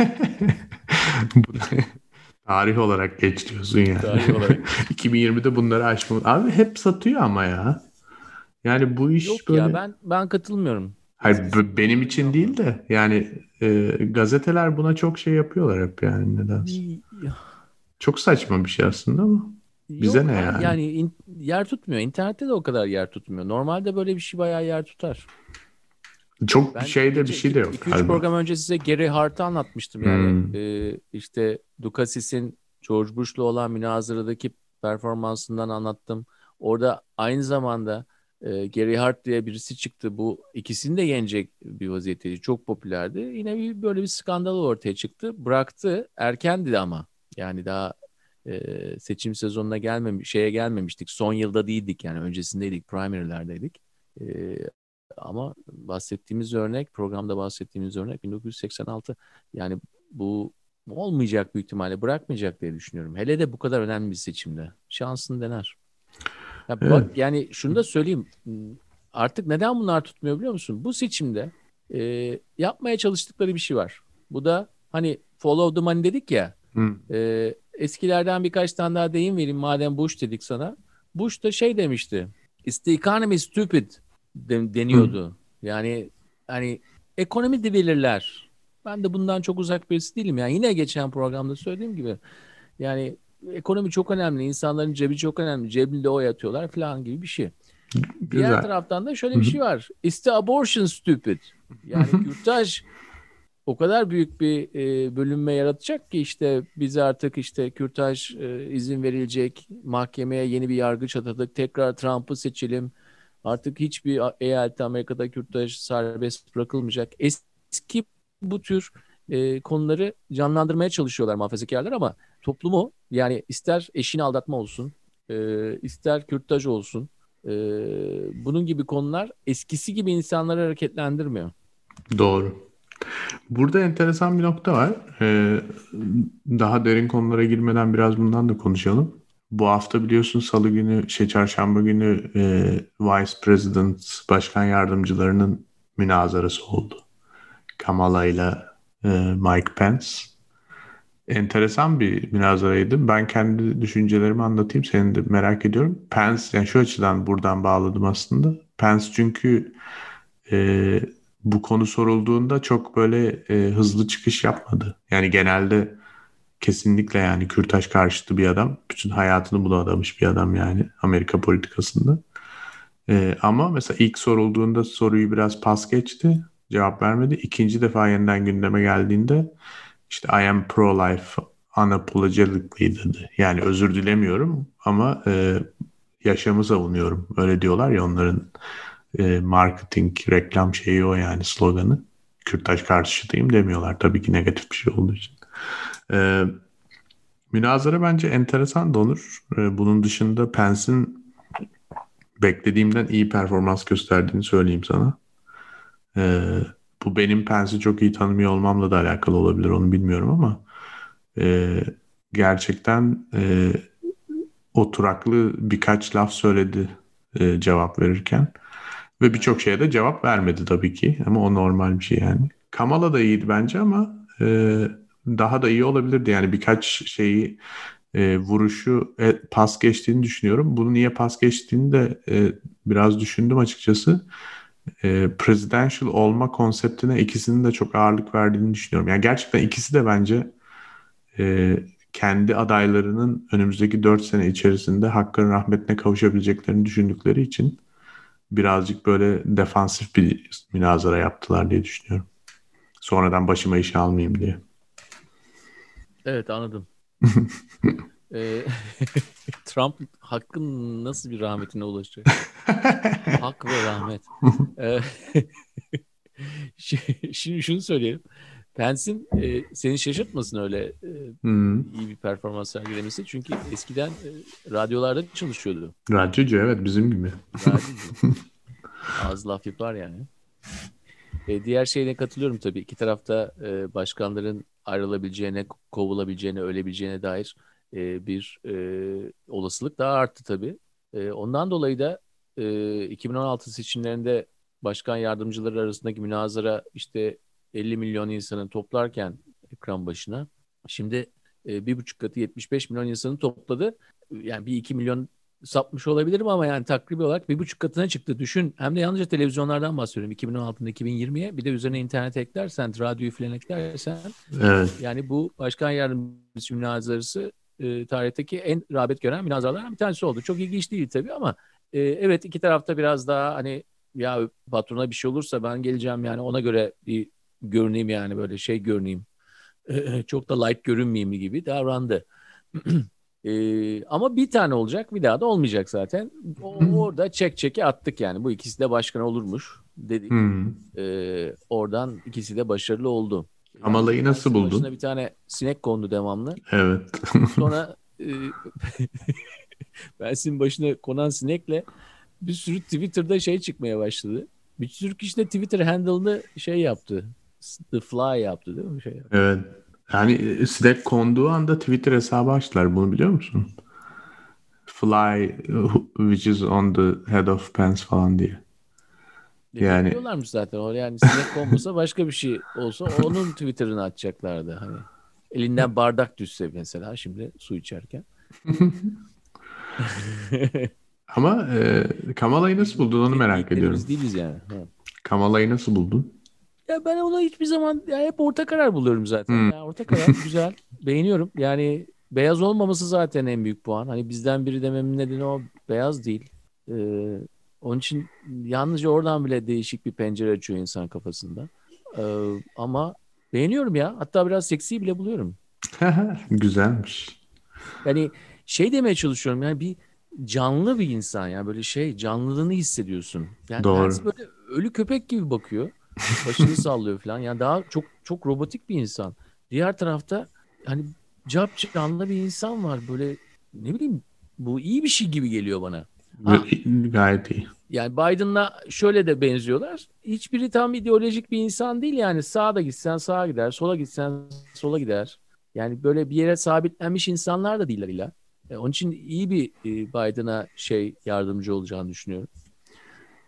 Tarih olarak geç diyorsun yani. Tarih olarak. 2020'de bunları aşmamız. Abi hep satıyor ama ya. Yani bu iş Yok böyle... ya ben ben katılmıyorum. Hayır b- benim için değil de yani e, gazeteler buna çok şey yapıyorlar hep yani nedense. Çok saçma bir şey aslında ama. Bize Yok, ne yani? Yani in- yer tutmuyor. İnternette de o kadar yer tutmuyor. Normalde böyle bir şey bayağı yer tutar. Çok Ben bir şeyde bir geçen şey de yok 2-3 galiba. program önce size Gary Hart'ı anlatmıştım. Yani Hmm. e, işte Dukasis'in George Bush'la olan münazaradaki performansından anlattım. Orada aynı zamanda e, Gary Hart diye birisi çıktı. Bu ikisini de yenecek bir vaziyetteydi. Çok popülerdi. Yine bir böyle bir skandal ortaya çıktı. Bıraktı. Erkendi ama. Yani daha e, seçim sezonuna gelmemiş, şeye gelmemiştik. Son yılda değildik yani öncesindeydik, primary'lerdeydik. E, ama bahsettiğimiz örnek, programda bahsettiğimiz örnek 1986. Yani bu olmayacak büyük ihtimalle bırakmayacak diye düşünüyorum. Hele de bu kadar önemli bir seçimde. Şansını dener. Ya Evet. bak yani şunu da söyleyeyim. Artık neden bunlar tutmuyor biliyor musun? Bu seçimde e, yapmaya çalıştıkları bir şey var. Bu da hani follow the money dedik ya. Hı. e, eskilerden birkaç tane daha deyim vereyim madem Bush dedik sana. Bush da şey demişti. Is the economy stupid de- deniyordu. Yani hani ekonomi de belirler. Ben de bundan çok uzak birisi değilim. Yani yine geçen programda söylediğim gibi yani ekonomi çok önemli. İnsanların cebi çok önemli. Cebinde o yatıyorlar falan gibi bir şey. Diğer Güzel. taraftan da şöyle Hı bir hı. şey var. Is the abortion stupid? Yani kürtaj o kadar büyük bir e, bölünme yaratacak ki işte biz artık işte kürtaj e, izin verilecek, mahkemeye yeni bir yargıç atadık, tekrar Trump'ı seçelim. Artık hiçbir eyalette Amerika'da kürtaj serbest bırakılmayacak. Eski bu tür e, konuları canlandırmaya çalışıyorlar muhafazakarlar ama toplumu yani ister eşini aldatma olsun, e, ister kürtaj olsun, e, bunun gibi konular eskisi gibi insanları hareketlendirmiyor. Doğru. Burada enteresan bir nokta var. Ee, daha derin konulara girmeden biraz bundan da konuşalım. Bu hafta biliyorsun Salı günü, şey çarşamba günü e, Vice President Başkan Yardımcılarının münazarası oldu. Kamala ile e, Mike Pence. Enteresan bir münazaraydı. Ben kendi düşüncelerimi anlatayım. Senin de merak ediyorum. Pence, yani şu açıdan buradan bağladım aslında. Pence çünkü e, bu konu sorulduğunda çok böyle e, hızlı çıkış yapmadı. Yani genelde kesinlikle yani kürtaj karşıtı bir adam. Bütün hayatını buna adamış bir adam yani Amerika politikasında. E, ama mesela ilk sorulduğunda soruyu biraz pas geçti. Cevap vermedi. İkinci defa yeniden gündeme geldiğinde işte I am pro-life unapologetically dedi. Yani özür dilemiyorum ama e, yaşamı savunuyorum. Öyle diyorlar ya onların e, marketing, reklam şeyi o yani sloganı. Kürtaj karşıtıyım demiyorlar. Tabii ki negatif bir şey olduğu için. E, münazara bence enteresan da olur. E, bunun dışında Pence'in beklediğimden iyi performans gösterdiğini söyleyeyim sana. E, bu benim Pence'i çok iyi tanımıyor olmamla da alakalı olabilir onu bilmiyorum ama e, gerçekten e, oturaklı birkaç laf söyledi e, cevap verirken. Ve birçok şeye de cevap vermedi tabii ki. Ama o normal bir şey yani. Kamala da iyiydi bence ama e, daha da iyi olabilirdi. Yani birkaç şeyi e, vuruşu e, pas geçtiğini düşünüyorum. Bunu niye pas geçtiğini de e, biraz düşündüm açıkçası. e, presidential olma konseptine ikisinin de çok ağırlık verdiğini düşünüyorum. Yani gerçekten ikisi de bence e, kendi adaylarının önümüzdeki 4 sene içerisinde hakkın rahmetine kavuşabileceklerini düşündükleri için birazcık böyle defansif bir münazara yaptılar diye düşünüyorum. Sonradan başıma iş almayayım diye. Evet anladım. Ee, Trump hakkın nasıl bir rahmetine ulaşacak? Hak ve rahmet. Ee, şimdi şunu söyleyelim. Pence'in e, seni şaşırtmasın öyle e, hmm. iyi bir performans sergilemesi. Çünkü eskiden e, radyolarda çalışıyordu. Radyocu evet bizim gibi. Radyocu. Az laf yapar yani. E, diğer şeyine katılıyorum tabii. İki tarafta e, başkanların ayrılabileceğine, kovulabileceğine, ölebileceğine dair e, bir e, olasılık daha arttı tabii. E, ondan dolayı da e, 2016 seçimlerinde başkan yardımcıları arasındaki münazara işte 50 milyon insanı toplarken ekran başına şimdi e, bir buçuk katı 75 milyon insanı topladı. Yani bir iki milyon sapmış olabilirim ama yani takribi olarak bir buçuk katına çıktı. Düşün hem de yalnızca televizyonlardan bahsediyorum 2016'da 2020'ye bir de üzerine internet eklersen, radyoyu filan eklersen evet. yani bu başkan yardımcısı münazarası e, tarihteki en rağbet gören münazaralardan bir tanesi oldu. Çok ilginç değil tabii ama e, evet iki tarafta biraz daha hani ya patrona bir şey olursa ben geleceğim yani ona göre bir görüneyim yani böyle şey görüneyim. E, çok da light görünmeyeyim gibi davrandı. e, ama bir tane olacak bir daha da olmayacak zaten. O, orada çek çeki attık yani. Bu ikisi de başkan olurmuş dedik. Hmm. E, oradan ikisi de başarılı oldu. Kamalayı nasıl buldun? Başına bir tane sinek kondu devamlı. Evet. Sonra e, Bensin başına konan sinekle bir sürü Twitter'da şey çıkmaya başladı. Bir sürü kişi de Twitter handle'ını şey yaptı. The Fly yaptı değil mi? Şey yaptı. Evet. Yani e, sinek konduğu anda Twitter hesabı açtılar. Bunu biliyor musun? Fly which is on the head of pants falan diye. Yani diyorlarmış zaten. O yani sinek konmasa başka bir şey olsa onun Twitter'ını açacaklardı hani. Elinden bardak düşse mesela şimdi su içerken. Ama e, Kamala'yı nasıl buldun onu merak ediyorum. Biz değiliz yani. Ha. Kamala'yı nasıl buldun? Ya ben ona hiçbir zaman ya hep orta karar buluyorum zaten. Hmm. Yani orta karar güzel. Beğeniyorum. Yani beyaz olmaması zaten en büyük puan. Hani bizden biri dememin nedeni o beyaz değil. Ee, onun için yalnızca oradan bile değişik bir pencere açıyor insan kafasında. Ee, ama beğeniyorum ya. Hatta biraz seksi bile buluyorum. Güzelmiş. Yani şey demeye çalışıyorum yani bir canlı bir insan yani böyle şey canlılığını hissediyorsun. Yani Doğru. böyle ölü köpek gibi bakıyor. Başını sallıyor falan. Yani daha çok çok robotik bir insan. Diğer tarafta hani cap canlı bir insan var. Böyle ne bileyim bu iyi bir şey gibi geliyor bana. Ha. Gayet iyi. Yani Biden'la şöyle de benziyorlar. Hiçbiri tam ideolojik bir insan değil yani. Sağa da gitsen sağa gider, sola gitsen sola gider. Yani böyle bir yere sabitlenmiş insanlar da değiller illa. E, onun için iyi bir e, Biden'a şey yardımcı olacağını düşünüyorum.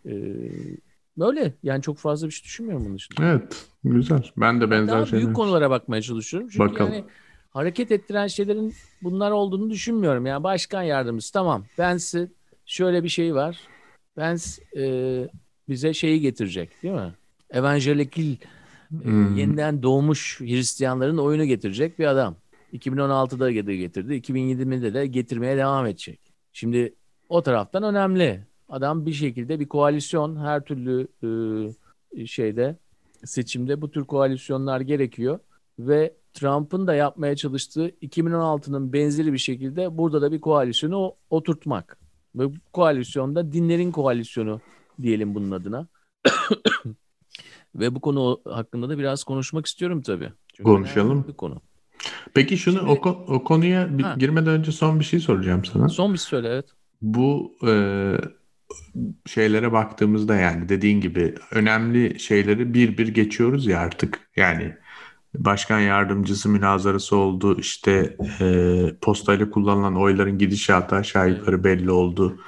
E, böyle yani çok fazla bir şey düşünmüyorum bunun dışında. Evet güzel. Ben de benzer Daha büyük konulara bakmaya çalışıyorum. Çünkü Bakalım. yani hareket ettiren şeylerin bunlar olduğunu düşünmüyorum. Yani başkan yardımcısı tamam. Pence şöyle bir şey var. Pence e, bize şeyi getirecek değil mi? Evangelikil hmm. yeniden doğmuş Hristiyanların oyunu getirecek bir adam. 2016'da getirdi. 2020'de de getirmeye devam edecek. Şimdi o taraftan önemli. Adam bir şekilde bir koalisyon her türlü e, şeyde seçimde bu tür koalisyonlar gerekiyor ve Trump'ın da yapmaya çalıştığı 2016'nın benzeri bir şekilde burada da bir koalisyonu oturtmak. Ve bu koalisyonda dinlerin koalisyonu diyelim bunun adına. ve bu konu hakkında da biraz konuşmak istiyorum tabii. Çünkü Konuşalım. Bir konu. Peki şunu Şimdi, o, o konuya bir, girmeden önce son bir şey soracağım sana. Son bir şey söyle evet. Bu e, şeylere baktığımızda yani dediğin gibi önemli şeyleri bir bir geçiyoruz ya artık. Yani başkan yardımcısı münazarası oldu. İşte e, postayla kullanılan oyların gidişatı aşağı yukarı belli oldu.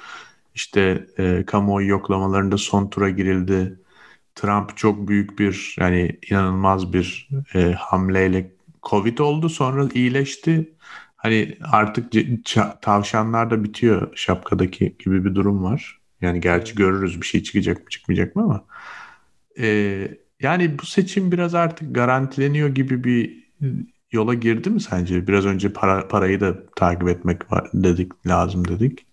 İşte e, kamuoyu yoklamalarında son tura girildi. Trump çok büyük bir yani inanılmaz bir e, hamleyle Covid oldu sonra iyileşti. Hani artık tavşanlar da bitiyor şapkadaki gibi bir durum var. Yani gerçi görürüz bir şey çıkacak mı çıkmayacak mı ama e, yani bu seçim biraz artık garantileniyor gibi bir yola girdi mi sence? Biraz önce para, parayı da takip etmek var dedik, lazım dedik.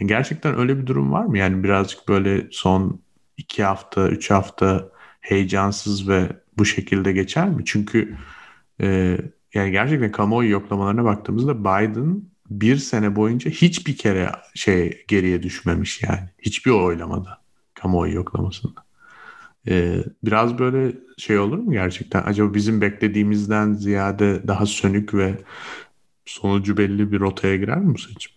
Yani gerçekten öyle bir durum var mı? Yani birazcık böyle son iki hafta, üç hafta heyecansız ve bu şekilde geçer mi? Çünkü e, yani gerçekten kamuoyu yoklamalarına baktığımızda Biden bir sene boyunca hiçbir kere şey geriye düşmemiş yani. Hiçbir oylamada kamuoyu yoklamasında. Ee, biraz böyle şey olur mu gerçekten? Acaba bizim beklediğimizden ziyade daha sönük ve sonucu belli bir rotaya girer mi bu seçim?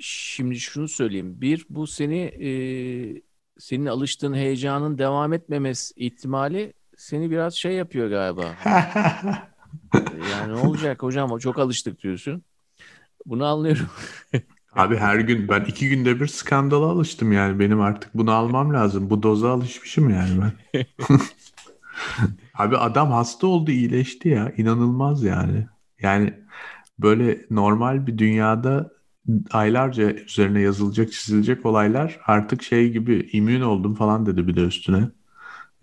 Şimdi şunu söyleyeyim. Bir, bu seni e, senin alıştığın heyecanın devam etmemesi ihtimali seni biraz şey yapıyor galiba. yani ne olacak hocam? Çok alıştık diyorsun. Bunu anlıyorum. Abi her gün ben iki günde bir skandala alıştım yani. Benim artık bunu almam lazım. Bu doza alışmışım yani ben. Abi adam hasta oldu iyileşti ya. İnanılmaz yani. Yani böyle normal bir dünyada aylarca üzerine yazılacak çizilecek olaylar artık şey gibi immün oldum falan dedi bir de üstüne.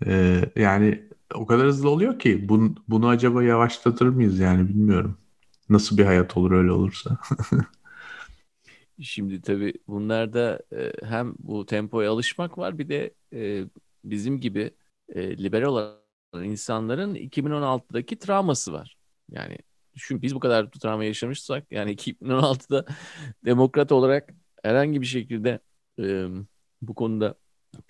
Ee, yani o kadar hızlı oluyor ki bunu, bunu acaba yavaşlatır mıyız yani bilmiyorum. Nasıl bir hayat olur öyle olursa. Şimdi tabii bunlarda e, hem bu tempoya alışmak var bir de e, bizim gibi e, liberal olan insanların 2016'daki travması var. Yani düşün biz bu kadar travma yaşamışsak yani 2016'da demokrat olarak herhangi bir şekilde bu konuda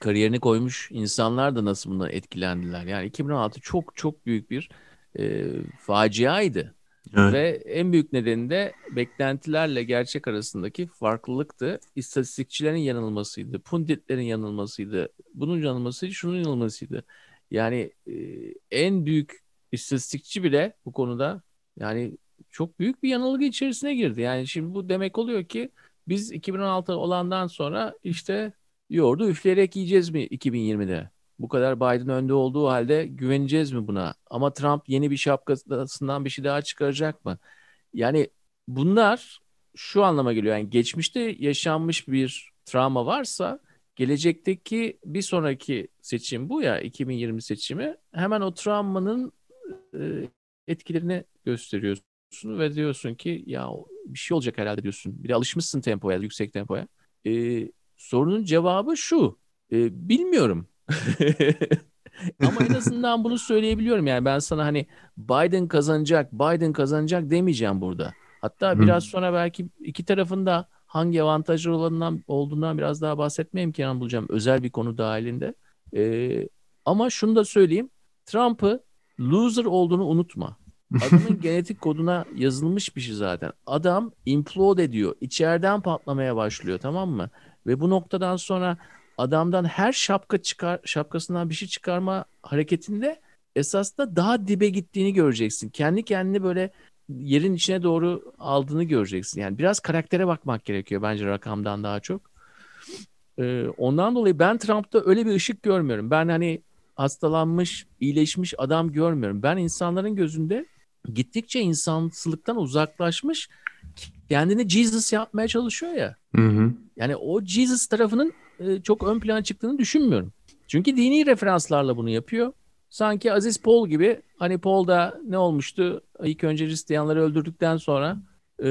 kariyerini koymuş insanlar da nasıl bundan etkilendiler. Yani 2016 çok çok büyük bir e, faciaydı. Evet. Ve en büyük nedeni de beklentilerle gerçek arasındaki farklılıktı. İstatistikçilerin yanılmasıydı, punditlerin yanılmasıydı, bunun yanılmasıydı, şunun yanılmasıydı. Yani e, en büyük istatistikçi bile bu konuda yani çok büyük bir yanılgı içerisine girdi. Yani şimdi bu demek oluyor ki biz 2016 olandan sonra işte yoğurdu üfleyerek yiyeceğiz mi 2020'de? Bu kadar Biden önde olduğu halde güveneceğiz mi buna? Ama Trump yeni bir şapkasından bir şey daha çıkaracak mı? Yani bunlar şu anlama geliyor. Yani geçmişte yaşanmış bir travma varsa gelecekteki bir sonraki seçim bu ya 2020 seçimi hemen o travmanın e, etkilerini gösteriyorsun ve diyorsun ki ya bir şey olacak herhalde diyorsun. Bir de alışmışsın tempoya, yüksek tempoya. E, sorunun cevabı şu. E, bilmiyorum. Ama en azından bunu söyleyebiliyorum. Yani ben sana hani Biden kazanacak, Biden kazanacak demeyeceğim burada. Hatta biraz sonra belki iki tarafında hangi avantajlı olanından olduğundan biraz daha bahsetmeye imkan bulacağım. Özel bir konu dahilinde. Ee, ama şunu da söyleyeyim. Trump'ı loser olduğunu unutma. Adamın genetik koduna yazılmış bir şey zaten. Adam implode ediyor. İçeriden patlamaya başlıyor tamam mı? Ve bu noktadan sonra adamdan her şapka çıkar şapkasından bir şey çıkarma hareketinde esasında daha dibe gittiğini göreceksin. Kendi kendini böyle yerin içine doğru aldığını göreceksin. Yani biraz karaktere bakmak gerekiyor bence rakamdan daha çok. Ee, ondan dolayı ben Trump'ta öyle bir ışık görmüyorum. Ben hani hastalanmış, iyileşmiş adam görmüyorum. Ben insanların gözünde gittikçe insansılıktan uzaklaşmış kendini Jesus yapmaya çalışıyor ya. Hı hı. Yani o Jesus tarafının e, çok ön plana çıktığını düşünmüyorum. Çünkü dini referanslarla bunu yapıyor. Sanki Aziz Paul gibi hani Paul da ne olmuştu? İlk önce Hristiyanları öldürdükten sonra e,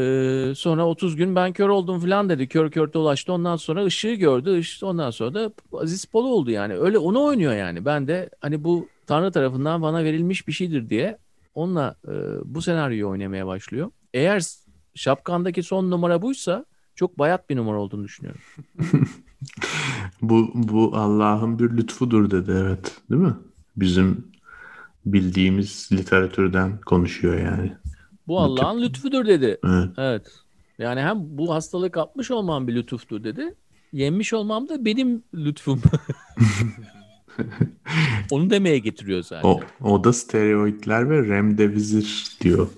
sonra 30 gün ben kör oldum falan dedi. Kör kör dolaştı. Ondan sonra ışığı gördü. Işık, ondan sonra da Aziz Paul oldu yani. Öyle onu oynuyor yani. Ben de hani bu Tanrı tarafından bana verilmiş bir şeydir diye onunla e, bu senaryoyu oynamaya başlıyor. Eğer şapkandaki son numara buysa çok bayat bir numara olduğunu düşünüyorum. bu bu Allah'ın bir lütfudur dedi evet değil mi? Bizim bildiğimiz literatürden konuşuyor yani. Bu Allah'ın lütfudur dedi. Evet. evet. Yani hem bu hastalığı kapmış olmam bir lütuftur dedi. Yenmiş olmam da benim lütfum. Onu demeye getiriyor zaten. O, o da steroidler ve remdesivir diyor.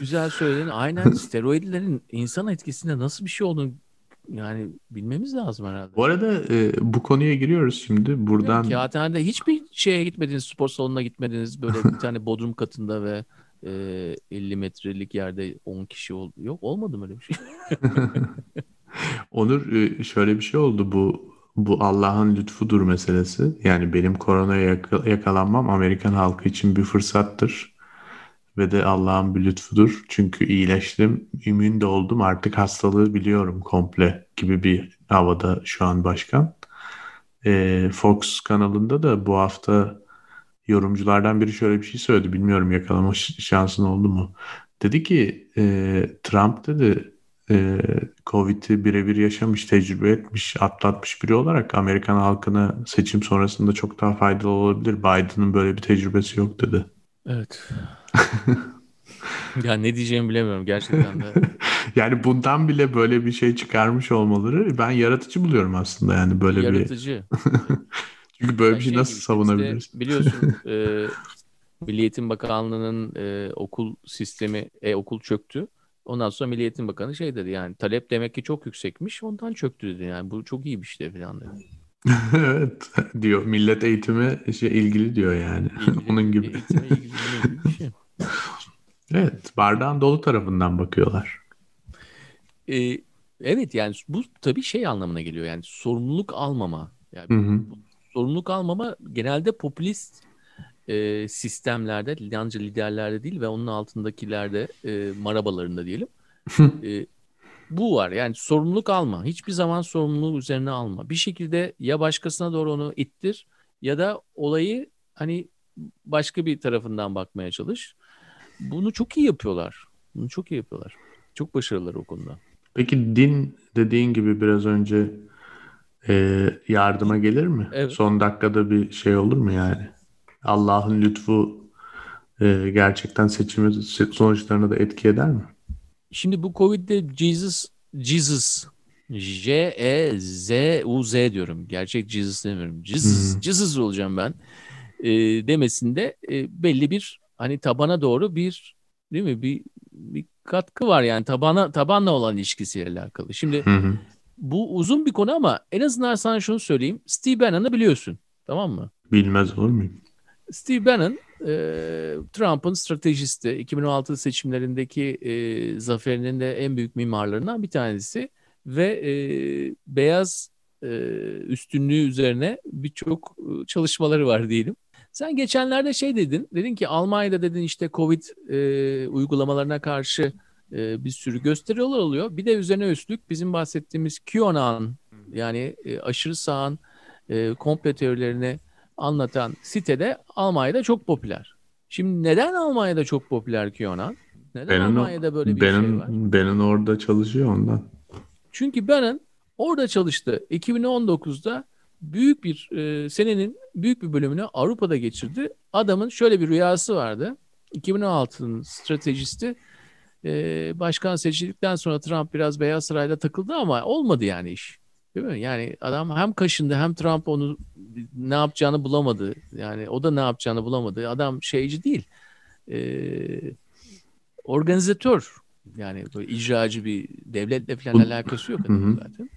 Güzel söyledin. Aynen steroidlerin insan etkisinde nasıl bir şey olduğunu yani bilmemiz lazım herhalde. Bu arada e, bu konuya giriyoruz şimdi. Buradan yani kağıthanede hiçbir şeye gitmediniz, spor salonuna gitmediniz. Böyle bir tane bodrum katında ve e, 50 metrelik yerde 10 kişi oldu. Yok olmadı mı öyle bir şey? Onur e, şöyle bir şey oldu bu bu Allah'ın lütfudur meselesi. Yani benim koronaya yakalanmam Amerikan halkı için bir fırsattır. Ve de Allah'ın bir lütfudur. Çünkü iyileştim, immün de oldum. Artık hastalığı biliyorum komple gibi bir havada şu an başkan. Ee, Fox kanalında da bu hafta yorumculardan biri şöyle bir şey söyledi. Bilmiyorum yakalama şansın oldu mu? Dedi ki e, Trump dedi e, Covid'i birebir yaşamış, tecrübe etmiş, atlatmış biri olarak Amerikan halkına seçim sonrasında çok daha faydalı olabilir. Biden'ın böyle bir tecrübesi yok dedi. Evet. ya ne diyeceğimi bilemiyorum gerçekten de. yani bundan bile böyle bir şey çıkarmış olmaları ben yaratıcı buluyorum aslında yani böyle yaratıcı. bir. Çünkü böyle yani bir şey, şey nasıl savunabiliriz? Işte biliyorsun e, Milli Eğitim Bakanlığı'nın e, okul sistemi, e, okul çöktü. Ondan sonra Milli Eğitim Bakanı şey dedi yani talep demek ki çok yüksekmiş ondan çöktü dedi yani bu çok iyi bir şey falan dedi. evet diyor millet eğitimi şey ilgili diyor yani ilgili, onun gibi. Eğitime ilgili, ilgili bir şey. Evet bardağın dolu tarafından bakıyorlar. Ee, evet yani bu tabii şey anlamına geliyor yani sorumluluk almama. Yani hı hı. sorumluluk almama genelde popülist e, sistemlerde, yalnızca liderlerde değil ve onun altındakilerde e, marabalarında diyelim. e, bu var yani sorumluluk alma. Hiçbir zaman sorumluluğu üzerine alma. Bir şekilde ya başkasına doğru onu ittir ya da olayı hani başka bir tarafından bakmaya çalış. Bunu çok iyi yapıyorlar. Bunu çok iyi yapıyorlar. Çok başarılılar o konuda. Peki din dediğin gibi biraz önce e, yardıma gelir mi? Evet. Son dakikada bir şey olur mu yani? Allah'ın lütfu e, gerçekten seçimi sonuçlarına da etki eder mi? Şimdi bu Covid'de Jesus, Jesus, J E Z U Z diyorum. Gerçek Jesus demiyorum. Jesus, hmm. Jesus olacağım ben. E, demesinde e, belli bir hani tabana doğru bir değil mi bir bir katkı var yani tabana tabanla olan ilişkisiyle alakalı. Şimdi hı bu uzun bir konu ama en azından sana şunu söyleyeyim. Steve Bannon'ı biliyorsun. Tamam mı? Bilmez olur muyum? Steve Bannon e, Trump'ın stratejisti. 2016 seçimlerindeki e, zaferinin de en büyük mimarlarından bir tanesi ve e, beyaz e, üstünlüğü üzerine birçok çalışmaları var diyelim. Sen geçenlerde şey dedin, dedin ki Almanya'da dedin işte Covid e, uygulamalarına karşı e, bir sürü gösteriler oluyor. Bir de üzerine üstlük bizim bahsettiğimiz QAnon yani e, aşırı sağın e, komple teorilerini anlatan sitede Almanya'da çok popüler. Şimdi neden Almanya'da çok popüler QAnon? Neden Benin Almanya'da böyle bir Benin, şey var? Benin orada çalışıyor ondan. Çünkü Benin orada çalıştı. 2019'da büyük bir e, senenin büyük bir bölümünü Avrupa'da geçirdi. Adamın şöyle bir rüyası vardı. 2016'nın stratejisti e, başkan seçildikten sonra Trump biraz Beyaz Saray'da takıldı ama olmadı yani iş. Değil mi? Yani adam hem kaşındı hem Trump onu ne yapacağını bulamadı. Yani o da ne yapacağını bulamadı. Adam şeyci değil. Ee, organizatör. Yani böyle icracı bir devletle falan alakası yok zaten.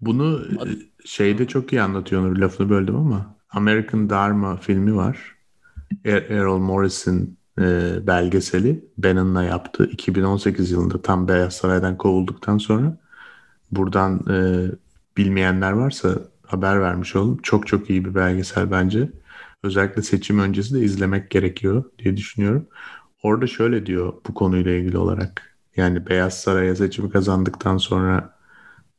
Bunu Ad- şeyde çok iyi anlatıyor lafını böldüm ama American Dharma filmi var. Er- Errol Morris'in e, belgeseli Bannon'la yaptı 2018 yılında tam Beyaz Saray'dan kovulduktan sonra buradan e, bilmeyenler varsa haber vermiş olalım. Çok çok iyi bir belgesel bence. Özellikle seçim öncesi de izlemek gerekiyor diye düşünüyorum. Orada şöyle diyor bu konuyla ilgili olarak. Yani Beyaz Saray'a seçimi kazandıktan sonra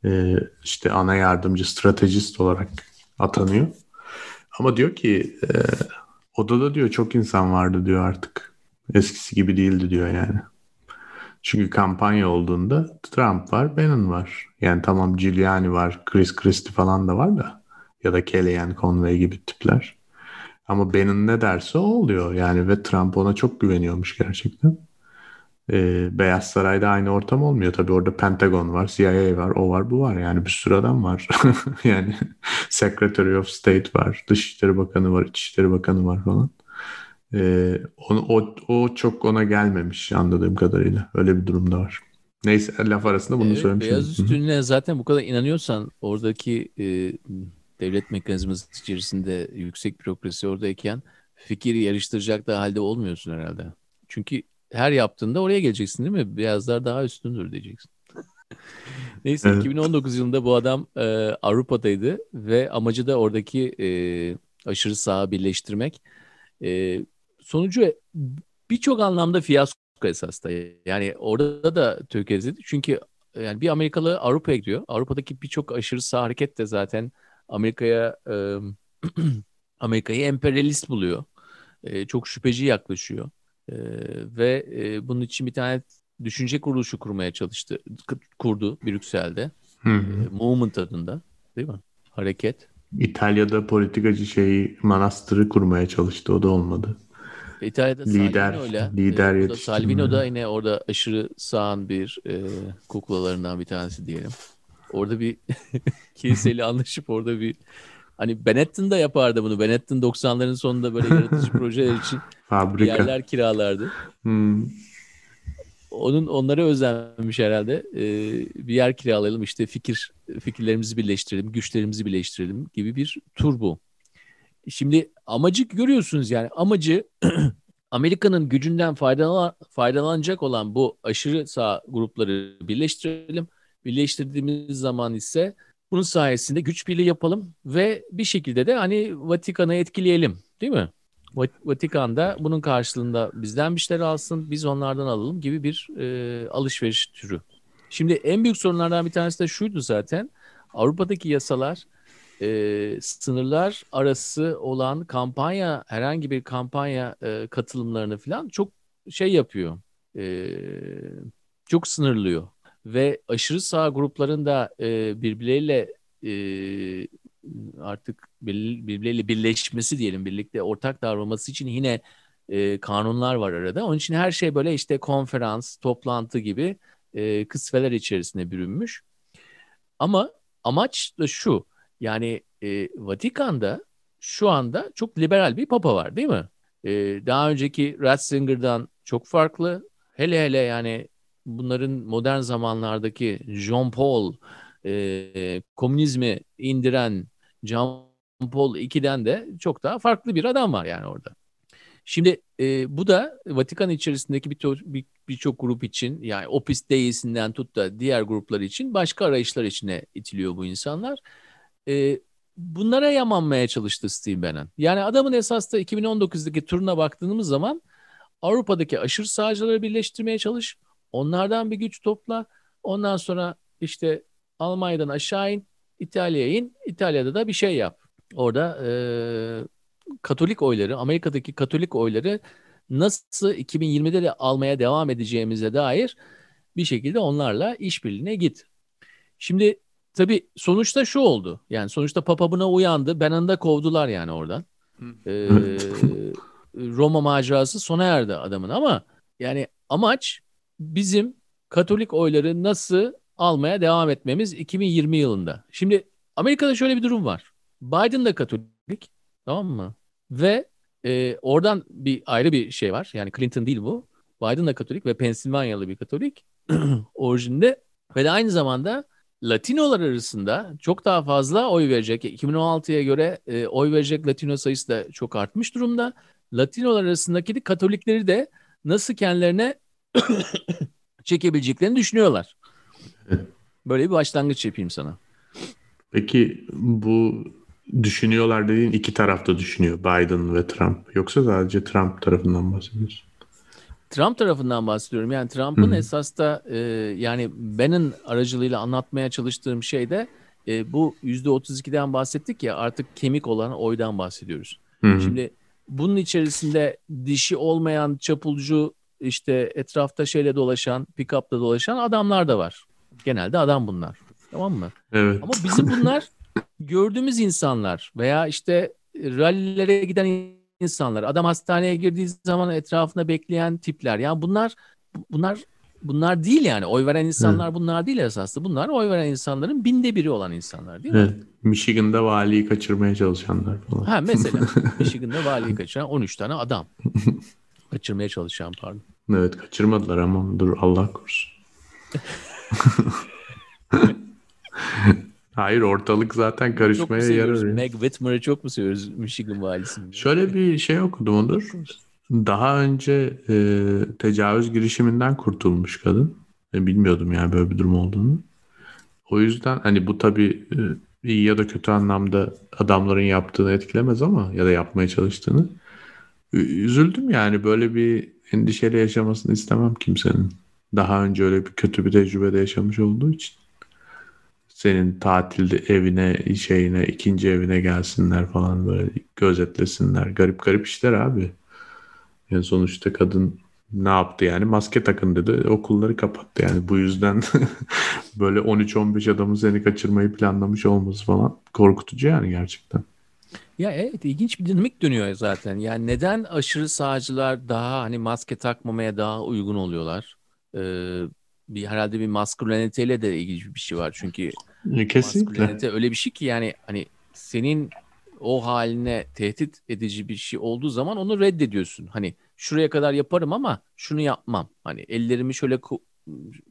e, işte ana yardımcı stratejist olarak atanıyor. Ama diyor ki e, odada diyor çok insan vardı diyor artık. Eskisi gibi değildi diyor yani. Çünkü kampanya olduğunda Trump var, Bannon var. Yani tamam Giuliani var, Chris Christie falan da var da. Ya da Kellyanne Conway gibi tipler. Ama Bannon ne derse o oluyor. Yani ve Trump ona çok güveniyormuş gerçekten. Ee, Beyaz Saray'da aynı ortam olmuyor. Tabii orada Pentagon var, CIA var, o var, bu var. Yani bir sürü adam var. yani Secretary of State var, Dışişleri Bakanı var, İçişleri Bakanı var falan. Ee, onu, o, o çok ona gelmemiş anladığım kadarıyla. Öyle bir durumda var. Neyse laf arasında bunu evet, söylemişim. Beyaz üstünlüğe zaten bu kadar inanıyorsan oradaki e, devlet mekanizması içerisinde yüksek bürokrasi oradayken fikir yarıştıracak da halde olmuyorsun herhalde. Çünkü her yaptığında oraya geleceksin değil mi? Beyazlar daha üstündür diyeceksin. Neyse evet. 2019 yılında bu adam e, Avrupa'daydı ve amacı da oradaki e, aşırı sağı birleştirmek. E, sonucu birçok anlamda fiyasko esas da. Yani orada da tökezledi. Çünkü yani bir Amerikalı Avrupa'ya gidiyor. Avrupa'daki birçok aşırı sağ hareket de zaten Amerika'ya e, Amerika'yı emperyalist buluyor. E, çok şüpheci yaklaşıyor. E, ve e, bunun için bir tane düşünce kuruluşu kurmaya çalıştı. Kurdu Brüksel'de. Hı hı. E, Movement adında. Değil mi? Hareket. İtalya'da politikacı şey manastırı kurmaya çalıştı. O da olmadı. İtalya'da lider, Salvino ile lider e, Salvino da yine orada aşırı sağın bir e, kuklalarından bir tanesi diyelim. Orada bir kiliseyle anlaşıp orada bir hani Benetton da yapardı bunu. Benetton 90'ların sonunda böyle yaratıcı projeler için Fabrika. yerler kiralardı. Hmm. Onun onlara özenmiş herhalde. Ee, bir yer kiralayalım işte fikir fikirlerimizi birleştirelim, güçlerimizi birleştirelim gibi bir tur bu. Şimdi amacı görüyorsunuz yani amacı Amerika'nın gücünden faydalan, faydalanacak olan bu aşırı sağ grupları birleştirelim. Birleştirdiğimiz zaman ise bunun sayesinde güç birliği yapalım ve bir şekilde de hani Vatikan'ı etkileyelim değil mi? Vatikan da bunun karşılığında bizden bir şeyler alsın, biz onlardan alalım gibi bir e, alışveriş türü. Şimdi en büyük sorunlardan bir tanesi de şuydu zaten. Avrupa'daki yasalar e, sınırlar arası olan kampanya herhangi bir kampanya e, katılımlarını falan çok şey yapıyor. E, çok sınırlıyor ve aşırı sağ grupların da e, birbirleriyle e, artık birbirleriyle birleşmesi diyelim birlikte ortak davranması için yine e, kanunlar var arada. Onun için her şey böyle işte konferans, toplantı gibi e, kısfeler içerisine bürünmüş. Ama amaç da şu yani e, Vatikan'da şu anda çok liberal bir papa var değil mi? E, daha önceki Ratzinger'dan çok farklı. Hele hele yani bunların modern zamanlardaki Jean Paul e, komünizmi indiren Jean Paul II'den de çok daha farklı bir adam var yani orada. Şimdi e, bu da Vatikan içerisindeki birçok bir, bir grup için yani Opus Dei'sinden tut da diğer gruplar için başka arayışlar içine itiliyor bu insanlar e, bunlara yamanmaya çalıştı Steve Bannon. Yani adamın esas da 2019'daki turuna baktığımız zaman Avrupa'daki aşırı sağcıları birleştirmeye çalış. Onlardan bir güç topla. Ondan sonra işte Almanya'dan aşağı in, İtalya'ya in. İtalya'da da bir şey yap. Orada e, Katolik oyları, Amerika'daki Katolik oyları nasıl 2020'de de almaya devam edeceğimize dair bir şekilde onlarla işbirliğine git. Şimdi Tabii sonuçta şu oldu. Yani sonuçta Papa buna uyandı. Benan'ı kovdular yani oradan. Ee, Roma macerası sona erdi adamın ama yani amaç bizim Katolik oyları nasıl almaya devam etmemiz 2020 yılında. Şimdi Amerika'da şöyle bir durum var. Biden da Katolik tamam mı? Ve e, oradan bir ayrı bir şey var. Yani Clinton değil bu. Biden da Katolik ve Pensilvanyalı bir Katolik orijinde ve de aynı zamanda Latinolar arasında çok daha fazla oy verecek. 2016'ya göre e, oy verecek Latino sayısı da çok artmış durumda. Latinolar arasındaki de Katolikleri de nasıl kendilerine çekebileceklerini düşünüyorlar. Böyle bir başlangıç yapayım sana. Peki bu düşünüyorlar dediğin iki tarafta düşünüyor Biden ve Trump. Yoksa sadece Trump tarafından bahsediyorsun? Trump tarafından bahsediyorum. Yani Trump'ın esas da e, yani benim aracılığıyla anlatmaya çalıştığım şey de e, bu %32'den bahsettik ya artık kemik olan oydan bahsediyoruz. Hı-hı. Şimdi bunun içerisinde dişi olmayan çapulcu işte etrafta şeyle dolaşan, pick-up'la dolaşan adamlar da var. Genelde adam bunlar. Tamam mı? Evet. Ama bizim bunlar gördüğümüz insanlar veya işte rallilere giden insanlar. Adam hastaneye girdiği zaman etrafında bekleyen tipler. Yani bunlar bunlar bunlar değil yani. Oy veren insanlar Hı. bunlar değil esasında. Bunlar oy veren insanların binde biri olan insanlar değil mi? Evet. Michigan'da valiyi kaçırmaya çalışanlar falan. Ha mesela Michigan'da valiyi kaçıran 13 tane adam. kaçırmaya çalışan pardon. Evet kaçırmadılar ama dur Allah korusun. Hayır ortalık zaten karışmaya yarar. Meg Whitmer'ı çok mu seviyoruz Michigan valisini? Şöyle bir şey okudum Onur. Daha önce e, tecavüz girişiminden kurtulmuş kadın. E, bilmiyordum yani böyle bir durum olduğunu. O yüzden hani bu tabii e, iyi ya da kötü anlamda adamların yaptığını etkilemez ama ya da yapmaya çalıştığını. Üzüldüm yani böyle bir endişeyle yaşamasını istemem kimsenin. Daha önce öyle bir kötü bir tecrübede yaşamış olduğu için. Senin tatilde evine, şeyine, ikinci evine gelsinler falan böyle gözetlesinler. Garip garip işler abi. Yani sonuçta kadın ne yaptı yani? Maske takın dedi. Okulları kapattı yani. Bu yüzden böyle 13-15 adamın seni kaçırmayı planlamış olması falan korkutucu yani gerçekten. Ya evet ilginç bir dinamik dönüyor zaten. Yani neden aşırı sağcılar daha hani maske takmamaya daha uygun oluyorlar? Ee, bir herhalde bir masküleniteyle de ilgili bir şey var. Çünkü e, Kesinlikle. maskülenite öyle bir şey ki yani hani senin o haline tehdit edici bir şey olduğu zaman onu reddediyorsun. Hani şuraya kadar yaparım ama şunu yapmam. Hani ellerimi şöyle ko-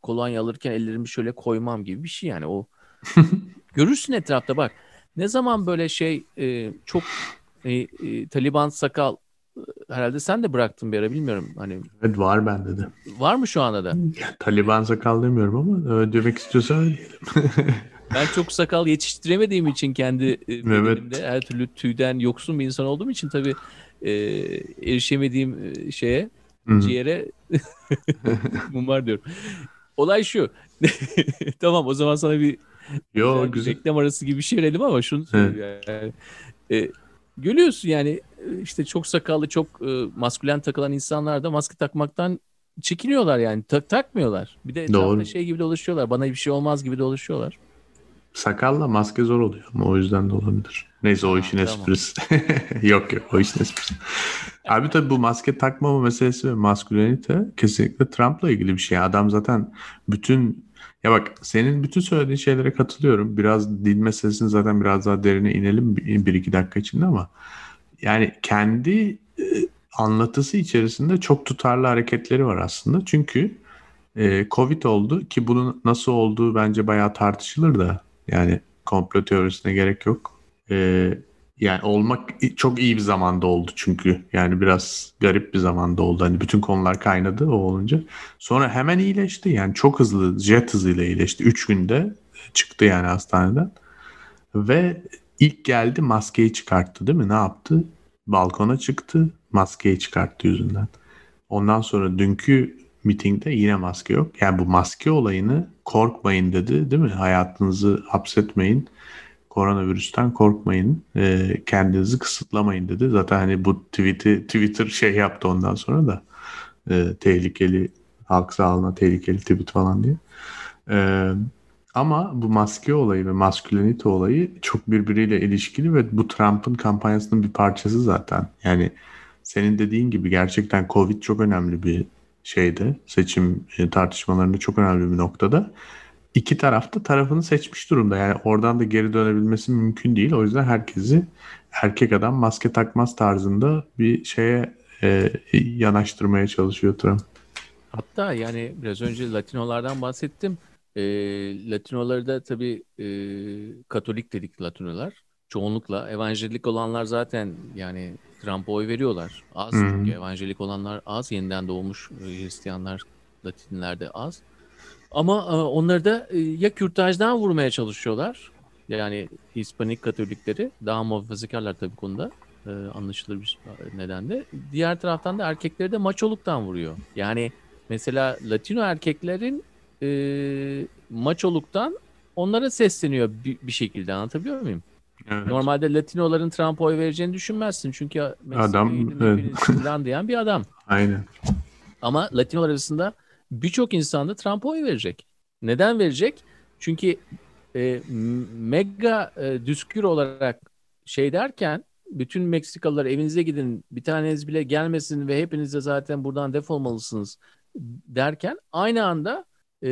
kolonya alırken ellerimi şöyle koymam gibi bir şey yani o görürsün etrafta bak ne zaman böyle şey e, çok e, e, Taliban sakal e, herhalde sen de bıraktın bir ara bilmiyorum hani Evet var bende de. var mı şu anda da? Taliban sakal demiyorum ama öyle demek istiyorsan öyle diyelim. Ben çok sakal yetiştiremediğim için kendi e, bedenimde her türlü tüyden yoksun bir insan olduğum için tabii e, erişemediğim e, şeye Hı. ciğere mumbar diyorum. Olay şu. tamam o zaman sana bir Yo güzel bir güzel. reklam arası gibi bir şey verelim ama şunu söyleyeyim yani. E, görüyorsun yani e, işte çok sakallı çok e, maskülen takılan insanlar da maske takmaktan çekiniyorlar yani tak takmıyorlar. Bir de Doğru. şey gibi dolaşıyorlar. Bana bir şey olmaz gibi dolaşıyorlar. Sakalla maske zor oluyor ama o yüzden de olabilir. Neyse o işin tamam. esprisi. yok yok o işin esprisi. Abi tabii bu maske takmama meselesi ve maskülenite kesinlikle Trump'la ilgili bir şey. Adam zaten bütün ya bak senin bütün söylediğin şeylere katılıyorum. Biraz din meselesini zaten biraz daha derine inelim bir, bir iki dakika içinde ama yani kendi e, anlatısı içerisinde çok tutarlı hareketleri var aslında. Çünkü e, Covid oldu ki bunun nasıl olduğu bence bayağı tartışılır da yani komplo teorisine gerek yok. E, yani olmak çok iyi bir zamanda oldu çünkü. Yani biraz garip bir zamanda oldu. Hani bütün konular kaynadı o olunca. Sonra hemen iyileşti. Yani çok hızlı, jet hızıyla iyileşti. 3 günde çıktı yani hastaneden. Ve ilk geldi maskeyi çıkarttı değil mi? Ne yaptı? Balkona çıktı. Maskeyi çıkarttı yüzünden. Ondan sonra dünkü mitingde yine maske yok. Yani bu maske olayını korkmayın dedi değil mi? Hayatınızı hapsetmeyin. Koronavirüsten korkmayın. e, kendinizi kısıtlamayın dedi. Zaten hani bu tweet'i Twitter şey yaptı ondan sonra da e, tehlikeli halk sağlığına tehlikeli tweet falan diye. E, ama bu maske olayı ve maskülenite olayı çok birbiriyle ilişkili ve bu Trump'ın kampanyasının bir parçası zaten. Yani senin dediğin gibi gerçekten Covid çok önemli bir şeyde seçim e, tartışmalarında çok önemli bir noktada. İki tarafta tarafını seçmiş durumda. Yani oradan da geri dönebilmesi mümkün değil. O yüzden herkesi erkek adam maske takmaz tarzında bir şeye e, yanaştırmaya çalışıyor Trump. Hatta yani biraz önce Latinolardan bahsettim. E, Latinoları da tabii e, Katolik dedik Latinolar. Çoğunlukla evangelik olanlar zaten yani Trump'a oy veriyorlar. Az hı. çünkü evangelik olanlar az. Yeniden doğmuş e, Hristiyanlar Latinlerde az. Ama e, onları da e, ya kürtajdan vurmaya çalışıyorlar. Yani Hispanik Katolikleri daha muhafazakarlar tabii konuda. E, anlaşılır bir nedenle. Diğer taraftan da erkekleri de maçoluktan vuruyor. Yani mesela Latino erkeklerin e, maçoluktan onlara sesleniyor bir, bir şekilde anlatabiliyor muyum? Evet. Normalde Latinoların Trump'a oy vereceğini düşünmezsin. Çünkü Adam, evet. diyen bir adam. Aynen. Ama Latinolar arasında birçok insan da Trump'a oy verecek. Neden verecek? Çünkü e, mega e, düskür olarak şey derken bütün Meksikalılar evinize gidin bir taneniz bile gelmesin ve hepiniz de zaten buradan defolmalısınız derken aynı anda e,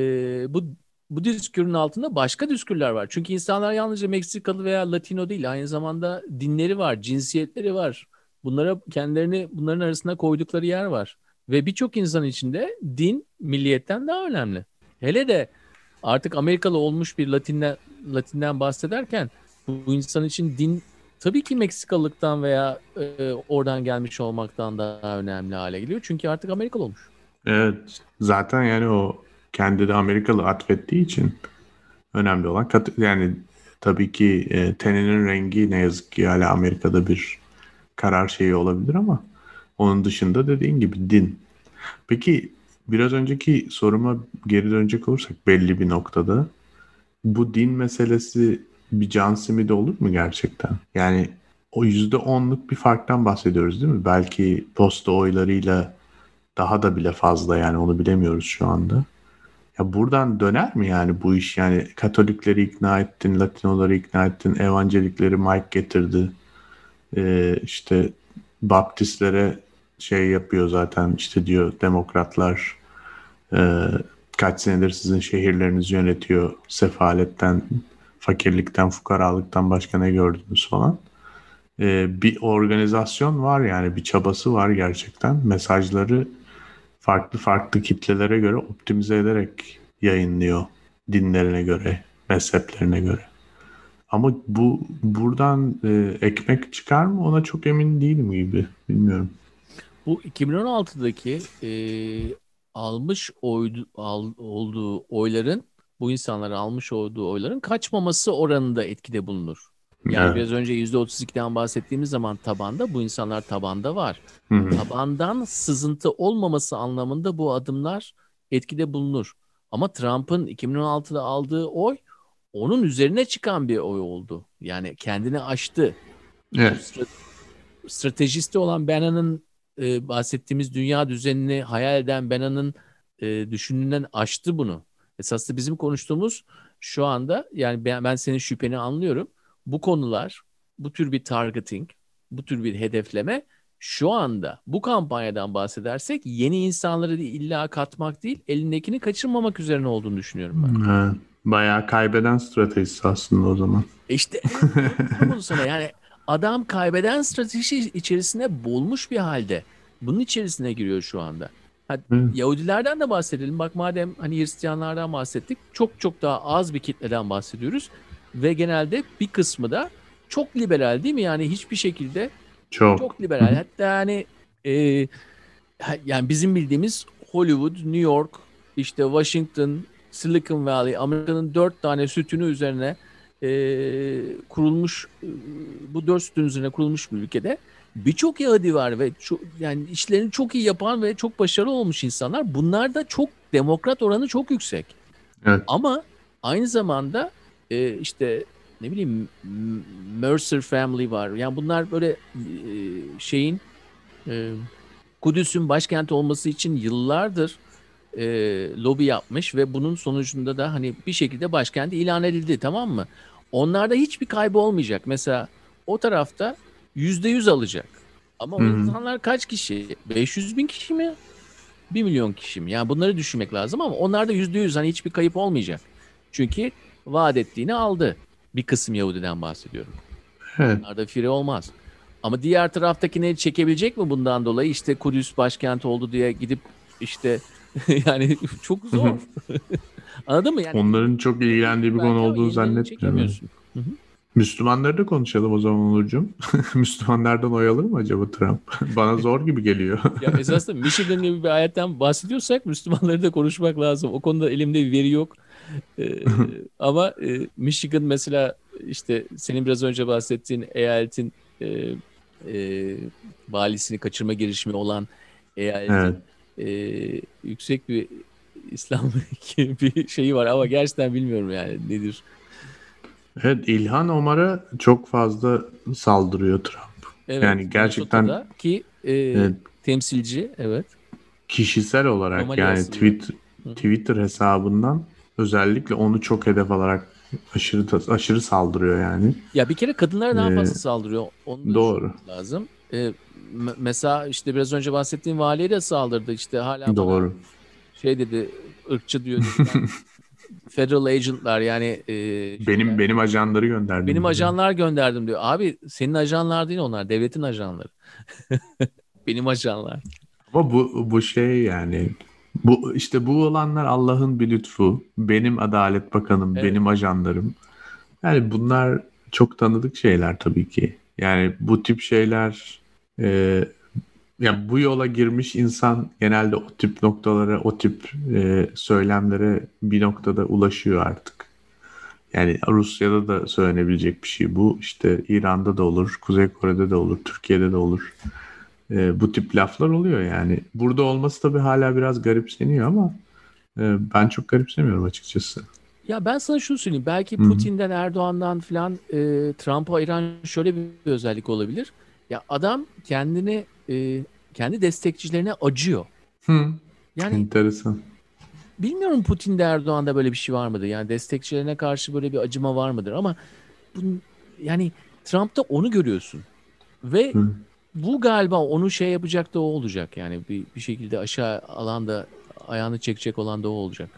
bu bu düskürün altında başka düskürler var. Çünkü insanlar yalnızca Meksikalı veya Latino değil aynı zamanda dinleri var, cinsiyetleri var. Bunlara kendilerini bunların arasında koydukları yer var. Ve birçok insan içinde din milliyetten daha önemli. Hele de artık Amerikalı olmuş bir Latin'den, Latin'den bahsederken bu, insan için din tabii ki Meksikalılıktan veya e, oradan gelmiş olmaktan daha önemli hale geliyor. Çünkü artık Amerikalı olmuş. Evet. Zaten yani o kendi de Amerikalı atfettiği için Önemli olan kat yani tabii ki e, teninin rengi ne yazık ki hala Amerika'da bir karar şeyi olabilir ama onun dışında dediğin gibi din. Peki biraz önceki soruma geri dönecek olursak belli bir noktada bu din meselesi bir can simidi olur mu gerçekten? Yani o yüzde onluk bir farktan bahsediyoruz değil mi? Belki posta oylarıyla daha da bile fazla yani onu bilemiyoruz şu anda. Ya buradan döner mi yani bu iş? Yani Katolikleri ikna ettin, Latinoları ikna ettin, Evangelikleri Mike getirdi. Ee, işte Baptistlere şey yapıyor zaten işte diyor demokratlar e, kaç senedir sizin şehirlerinizi yönetiyor sefaletten, fakirlikten, fukaralıktan başka ne gördünüz falan. E, bir organizasyon var yani bir çabası var gerçekten. Mesajları farklı farklı kitlelere göre optimize ederek yayınlıyor dinlerine göre, mezheplerine göre. Ama bu buradan e, ekmek çıkar mı ona çok emin değilim gibi. Bilmiyorum. Bu 2016'daki e, almış oydu, al, olduğu oyların bu insanların almış olduğu oyların kaçmaması oranında etkide bulunur. Yani evet. biraz önce %32'den bahsettiğimiz zaman tabanda bu insanlar tabanda var. Hı-hı. Tabandan sızıntı olmaması anlamında bu adımlar etkide bulunur. Ama Trump'ın 2016'da aldığı oy onun üzerine çıkan bir oy oldu. Yani kendini aştı. Evet. Stratejisti olan Bannon'ın e, bahsettiğimiz dünya düzenini hayal eden Bannon'ın e, düşündüğünden aştı bunu. Esasında bizim konuştuğumuz şu anda yani ben, ben senin şüpheni anlıyorum. Bu konular, bu tür bir targeting, bu tür bir hedefleme şu anda bu kampanyadan bahsedersek yeni insanları illa katmak değil, elindekini kaçırmamak üzerine olduğunu düşünüyorum ben. Evet. Bayağı kaybeden stratejisi aslında o zaman. E işte bunu sana yani adam kaybeden strateji içerisinde bulmuş bir halde. Bunun içerisine giriyor şu anda. Hadi, Yahudilerden de bahsedelim. Bak madem hani Hristiyanlardan bahsettik. Çok çok daha az bir kitleden bahsediyoruz. Ve genelde bir kısmı da çok liberal değil mi? Yani hiçbir şekilde çok, çok liberal. Hatta yani e, yani bizim bildiğimiz Hollywood, New York, işte Washington, Silicon Valley, Amerika'nın dört tane sütünü üzerine e, kurulmuş, bu dört sütün üzerine kurulmuş bir ülkede birçok Yahudi var ve çok, yani işlerini çok iyi yapan ve çok başarılı olmuş insanlar. Bunlar da çok demokrat oranı çok yüksek. Evet. Ama aynı zamanda e, işte ne bileyim Mercer Family var. Yani bunlar böyle e, şeyin e, Kudüs'ün başkenti olması için yıllardır e, lobi yapmış ve bunun sonucunda da hani bir şekilde başkenti ilan edildi tamam mı? Onlarda hiçbir kaybı olmayacak. Mesela o tarafta yüzde yüz alacak. Ama o insanlar kaç kişi? 500 bin kişi mi? 1 milyon kişi mi? Yani bunları düşünmek lazım ama onlarda yüzde yüz hani hiçbir kayıp olmayacak. Çünkü vaat ettiğini aldı. Bir kısım Yahudiden bahsediyorum. Evet. Onlarda fire olmaz. Ama diğer taraftakini çekebilecek mi bundan dolayı? İşte Kudüs başkent oldu diye gidip işte yani çok zor. Anladın mı? Yani, Onların çok ilgilendiği bir konu olduğunu zannetmiyorum. Müslümanları da konuşalım o zaman Onurcuğum. Müslümanlardan oy alır mı acaba Trump? Bana zor gibi geliyor. ya esasında Michigan gibi bir ayetten bahsediyorsak Müslümanları da konuşmak lazım. O konuda elimde bir veri yok. Ee, ama e, Michigan mesela işte senin biraz önce bahsettiğin eyaletin e, e, valisini kaçırma girişimi olan eyaletin evet e, yüksek bir İslam bir şeyi var ama gerçekten bilmiyorum yani nedir. Evet İlhan Omar'a çok fazla saldırıyor Trump. Evet, yani gerçekten ki e, evet, temsilci evet. Kişisel olarak Omar yani tweet, Twitter hesabından özellikle onu çok hedef alarak aşırı aşırı saldırıyor yani. Ya bir kere kadınlara daha ee, fazla saldırıyor. Onu doğru. lazım. Ee, mesela işte biraz önce bahsettiğim valiye de saldırdı işte hala Doğru. şey dedi ırkçı diyor. Federal agentlar yani e, benim yani, benim ajanları gönderdim. Benim diyor. ajanlar gönderdim diyor. Abi senin ajanlar değil onlar, devletin ajanları. benim ajanlar. Ama bu bu şey yani bu işte bu olanlar Allah'ın bir lütfu. Benim Adalet Bakanım, evet. benim ajanlarım. Yani bunlar çok tanıdık şeyler tabii ki. Yani bu tip şeyler e, yani bu yola girmiş insan genelde o tip noktalara, o tip e, söylemlere bir noktada ulaşıyor artık. Yani Rusya'da da söylenebilecek bir şey bu. İşte İran'da da olur, Kuzey Kore'de de olur, Türkiye'de de olur. E, bu tip laflar oluyor yani. Burada olması tabii hala biraz garipseniyor ama e, ben çok garipsemiyorum açıkçası. Ya ben sana şunu söyleyeyim. Belki Putin'den, Erdoğan'dan falan e, Trump'a ayıran şöyle bir özellik olabilir. Ya adam kendini e, kendi destekçilerine acıyor. Hı. Yani enteresan. Bilmiyorum Putin'de Erdoğan'da böyle bir şey var mıdır? Yani destekçilerine karşı böyle bir acıma var mıdır? Ama bu, yani Trump'ta onu görüyorsun. Ve Hı. bu galiba onu şey yapacak da o olacak. Yani bir, bir şekilde aşağı alanda ayağını çekecek olan da o olacak.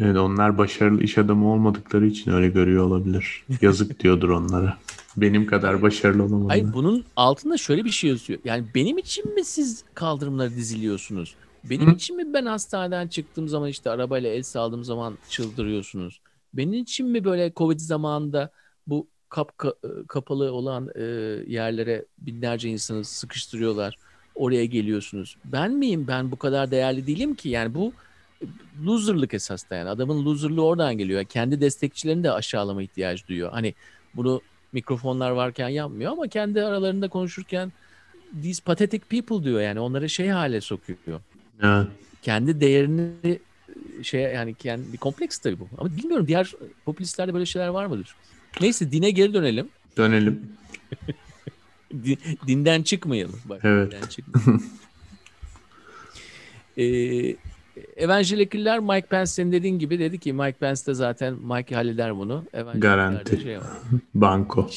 Evet onlar başarılı iş adamı olmadıkları için öyle görüyor olabilir. Yazık diyordur onlara. Benim kadar başarılı olamadılar. Hayır bunun altında şöyle bir şey yazıyor. Yani benim için mi siz kaldırımları diziliyorsunuz? Benim Hı? için mi ben hastaneden çıktığım zaman işte arabayla el saldığım zaman çıldırıyorsunuz? Benim için mi böyle Covid zamanında bu kap kapalı olan e, yerlere binlerce insanı sıkıştırıyorlar. Oraya geliyorsunuz. Ben miyim? Ben bu kadar değerli değilim ki. Yani bu loserlık esas da yani. Adamın loserlığı oradan geliyor. Kendi destekçilerini de aşağılama ihtiyacı duyuyor. Hani bunu mikrofonlar varken yapmıyor ama kendi aralarında konuşurken these pathetic people diyor yani onları şey hale sokuyor. Evet. Kendi değerini şey yani kendi bir kompleks tabii bu. Ama bilmiyorum diğer popülistlerde böyle şeyler var mıdır? Neyse dine geri dönelim. Dönelim. dinden çıkmayalım. Bak, evet. Dinden çıkmayalım. ee, Evangelikliler Mike Pence senin dediğin gibi dedi ki Mike Pence de zaten Mike halleder bunu. Garanti. Şey Banko.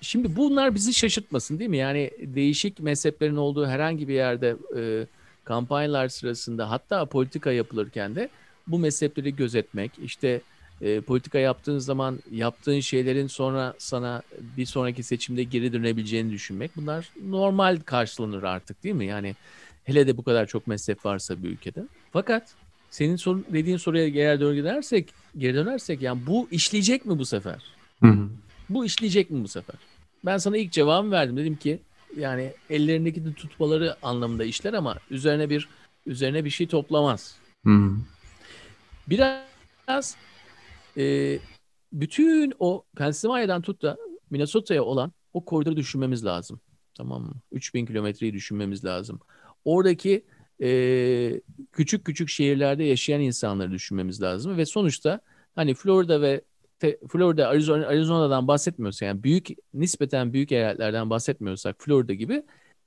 Şimdi bunlar bizi şaşırtmasın değil mi? Yani değişik mezheplerin olduğu herhangi bir yerde e, kampanyalar sırasında hatta politika yapılırken de bu mezhepleri gözetmek, işte e, politika yaptığın zaman yaptığın şeylerin sonra sana bir sonraki seçimde geri dönebileceğini düşünmek bunlar normal karşılanır artık değil mi? Yani hele de bu kadar çok mezhep varsa bir ülkede. Fakat senin sor, dediğin soruya eğer dön gidersek, geri dönersek yani bu işleyecek mi bu sefer? Hı hı. Bu işleyecek mi bu sefer? Ben sana ilk cevabımı verdim. Dedim ki yani ellerindeki de tutmaları anlamında işler ama üzerine bir üzerine bir şey toplamaz. Hı hı. Biraz e, bütün o Pennsylvania'dan tut da Minnesota'ya olan o koridoru düşünmemiz lazım. Tamam mı? 3000 kilometreyi düşünmemiz lazım. Oradaki e, küçük küçük şehirlerde yaşayan insanları düşünmemiz lazım ve sonuçta hani Florida ve Florida, Arizona, Arizona'dan bahsetmiyorsak yani büyük nispeten büyük eyaletlerden bahsetmiyorsak Florida gibi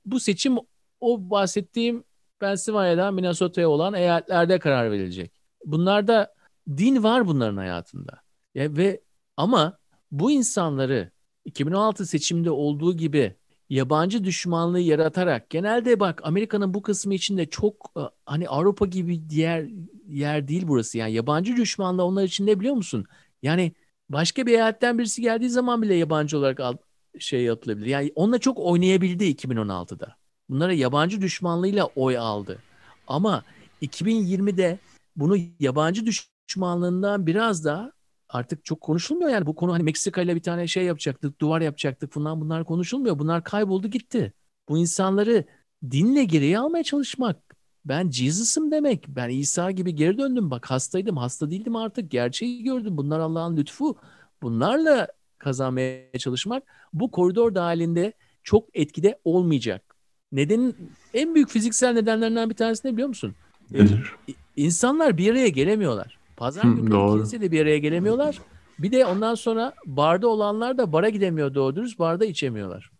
bu seçim o bahsettiğim Pennsylvania'dan Minnesota'ya olan eyaletlerde karar verilecek. Bunlarda din var bunların hayatında. Ya ve ama bu insanları 2016 seçimde olduğu gibi yabancı düşmanlığı yaratarak genelde bak Amerika'nın bu kısmı içinde çok e, hani Avrupa gibi diğer yer değil burası. Yani yabancı düşmanlığı onlar için ne biliyor musun? Yani başka bir eyaletten birisi geldiği zaman bile yabancı olarak al, şey yapılabilir. Yani onunla çok oynayabildi 2016'da. Bunlara yabancı düşmanlığıyla oy aldı. Ama 2020'de bunu yabancı düşmanlığından biraz daha artık çok konuşulmuyor yani bu konu hani Meksika ile bir tane şey yapacaktık, duvar yapacaktık falan bunlar konuşulmuyor. Bunlar kayboldu gitti. Bu insanları dinle geriye almaya çalışmak. Ben Jesus'ım demek. Ben İsa gibi geri döndüm. Bak hastaydım, hasta değildim artık. Gerçeği gördüm. Bunlar Allah'ın lütfu. Bunlarla kazanmaya çalışmak bu koridor dahilinde çok etkide olmayacak. Nedenin en büyük fiziksel nedenlerinden bir tanesi ne biliyor musun? Nedir? İnsanlar bir araya gelemiyorlar. Pazar günü kimse de bir araya gelemiyorlar. Bir de ondan sonra barda olanlar da bara gidemiyor doğru dürüst. Barda içemiyorlar.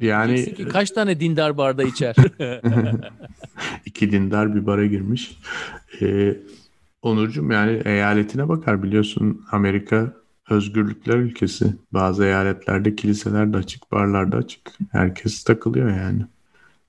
Yani ki kaç tane dindar barda içer? İki dindar bir bara girmiş. Ee, Onurcuğum yani eyaletine bakar biliyorsun Amerika özgürlükler ülkesi. Bazı eyaletlerde kiliseler de açık, barlar da açık. Herkes takılıyor yani.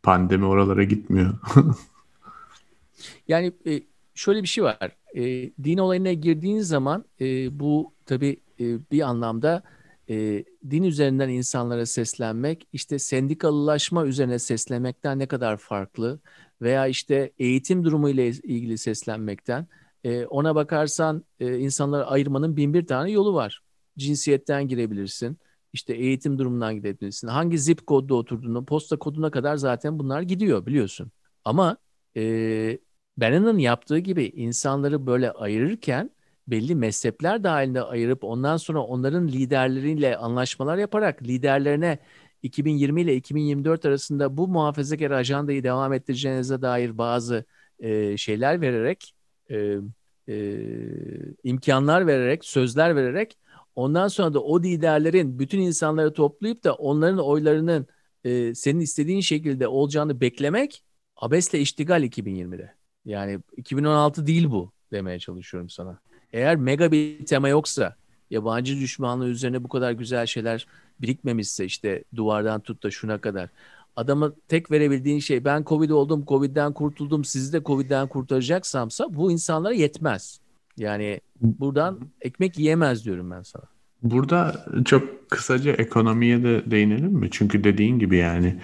Pandemi oralara gitmiyor. yani e, şöyle bir şey var. E, din olayına girdiğin zaman e, bu tabii e, bir anlamda e, din üzerinden insanlara seslenmek, işte sendikalılaşma üzerine seslenmekten ne kadar farklı veya işte eğitim durumu ile ilgili seslenmekten e, ona bakarsan e, insanları ayırmanın bin bir tane yolu var. Cinsiyetten girebilirsin, işte eğitim durumundan gidebilirsin. Hangi zip kodda oturduğunu, posta koduna kadar zaten bunlar gidiyor biliyorsun. Ama e, Bannon'ın yaptığı gibi insanları böyle ayırırken belli mezhepler dahilinde ayırıp ondan sonra onların liderleriyle anlaşmalar yaparak liderlerine 2020 ile 2024 arasında bu muhafazakar ajandayı devam ettireceğinize dair bazı e, şeyler vererek e, e, imkanlar vererek, sözler vererek ondan sonra da o liderlerin bütün insanları toplayıp da onların oylarının e, senin istediğin şekilde olacağını beklemek abesle iştigal 2020'de. Yani 2016 değil bu demeye çalışıyorum sana. Eğer mega bir tema yoksa, yabancı düşmanlığı üzerine bu kadar güzel şeyler birikmemişse işte duvardan tut da şuna kadar. Adama tek verebildiğin şey ben Covid oldum, Covid'den kurtuldum, sizi de Covid'den kurtaracaksamsa bu insanlara yetmez. Yani buradan ekmek yiyemez diyorum ben sana. Burada çok kısaca ekonomiye de değinelim mi? Çünkü dediğin gibi yani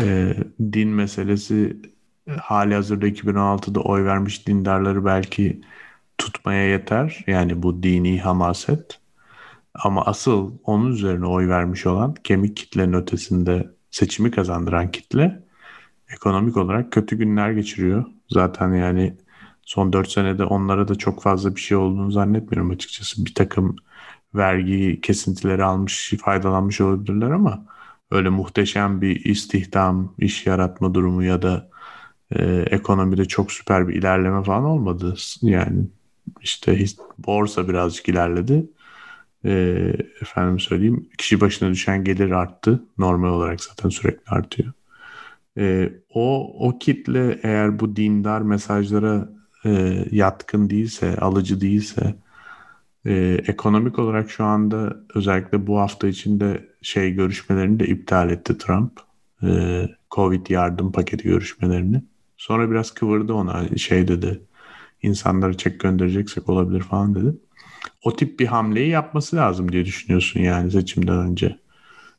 e, din meselesi hali hazırda 2016'da oy vermiş dindarları belki tutmaya yeter. Yani bu dini hamaset. Ama asıl onun üzerine oy vermiş olan kemik kitlenin ötesinde seçimi kazandıran kitle ekonomik olarak kötü günler geçiriyor. Zaten yani son 4 senede onlara da çok fazla bir şey olduğunu zannetmiyorum açıkçası. Bir takım vergi kesintileri almış, faydalanmış olabilirler ama öyle muhteşem bir istihdam, iş yaratma durumu ya da e, ekonomide çok süper bir ilerleme falan olmadı. Yani işte borsa birazcık ilerledi. E, efendim söyleyeyim kişi başına düşen gelir arttı. Normal olarak zaten sürekli artıyor. E, o, o kitle eğer bu dindar mesajlara e, yatkın değilse, alıcı değilse e, ekonomik olarak şu anda özellikle bu hafta içinde şey görüşmelerini de iptal etti Trump. E, Covid yardım paketi görüşmelerini. Sonra biraz kıvırdı ona şey dedi. İnsanlara çek göndereceksek olabilir falan dedi. O tip bir hamleyi yapması lazım diye düşünüyorsun yani seçimden önce.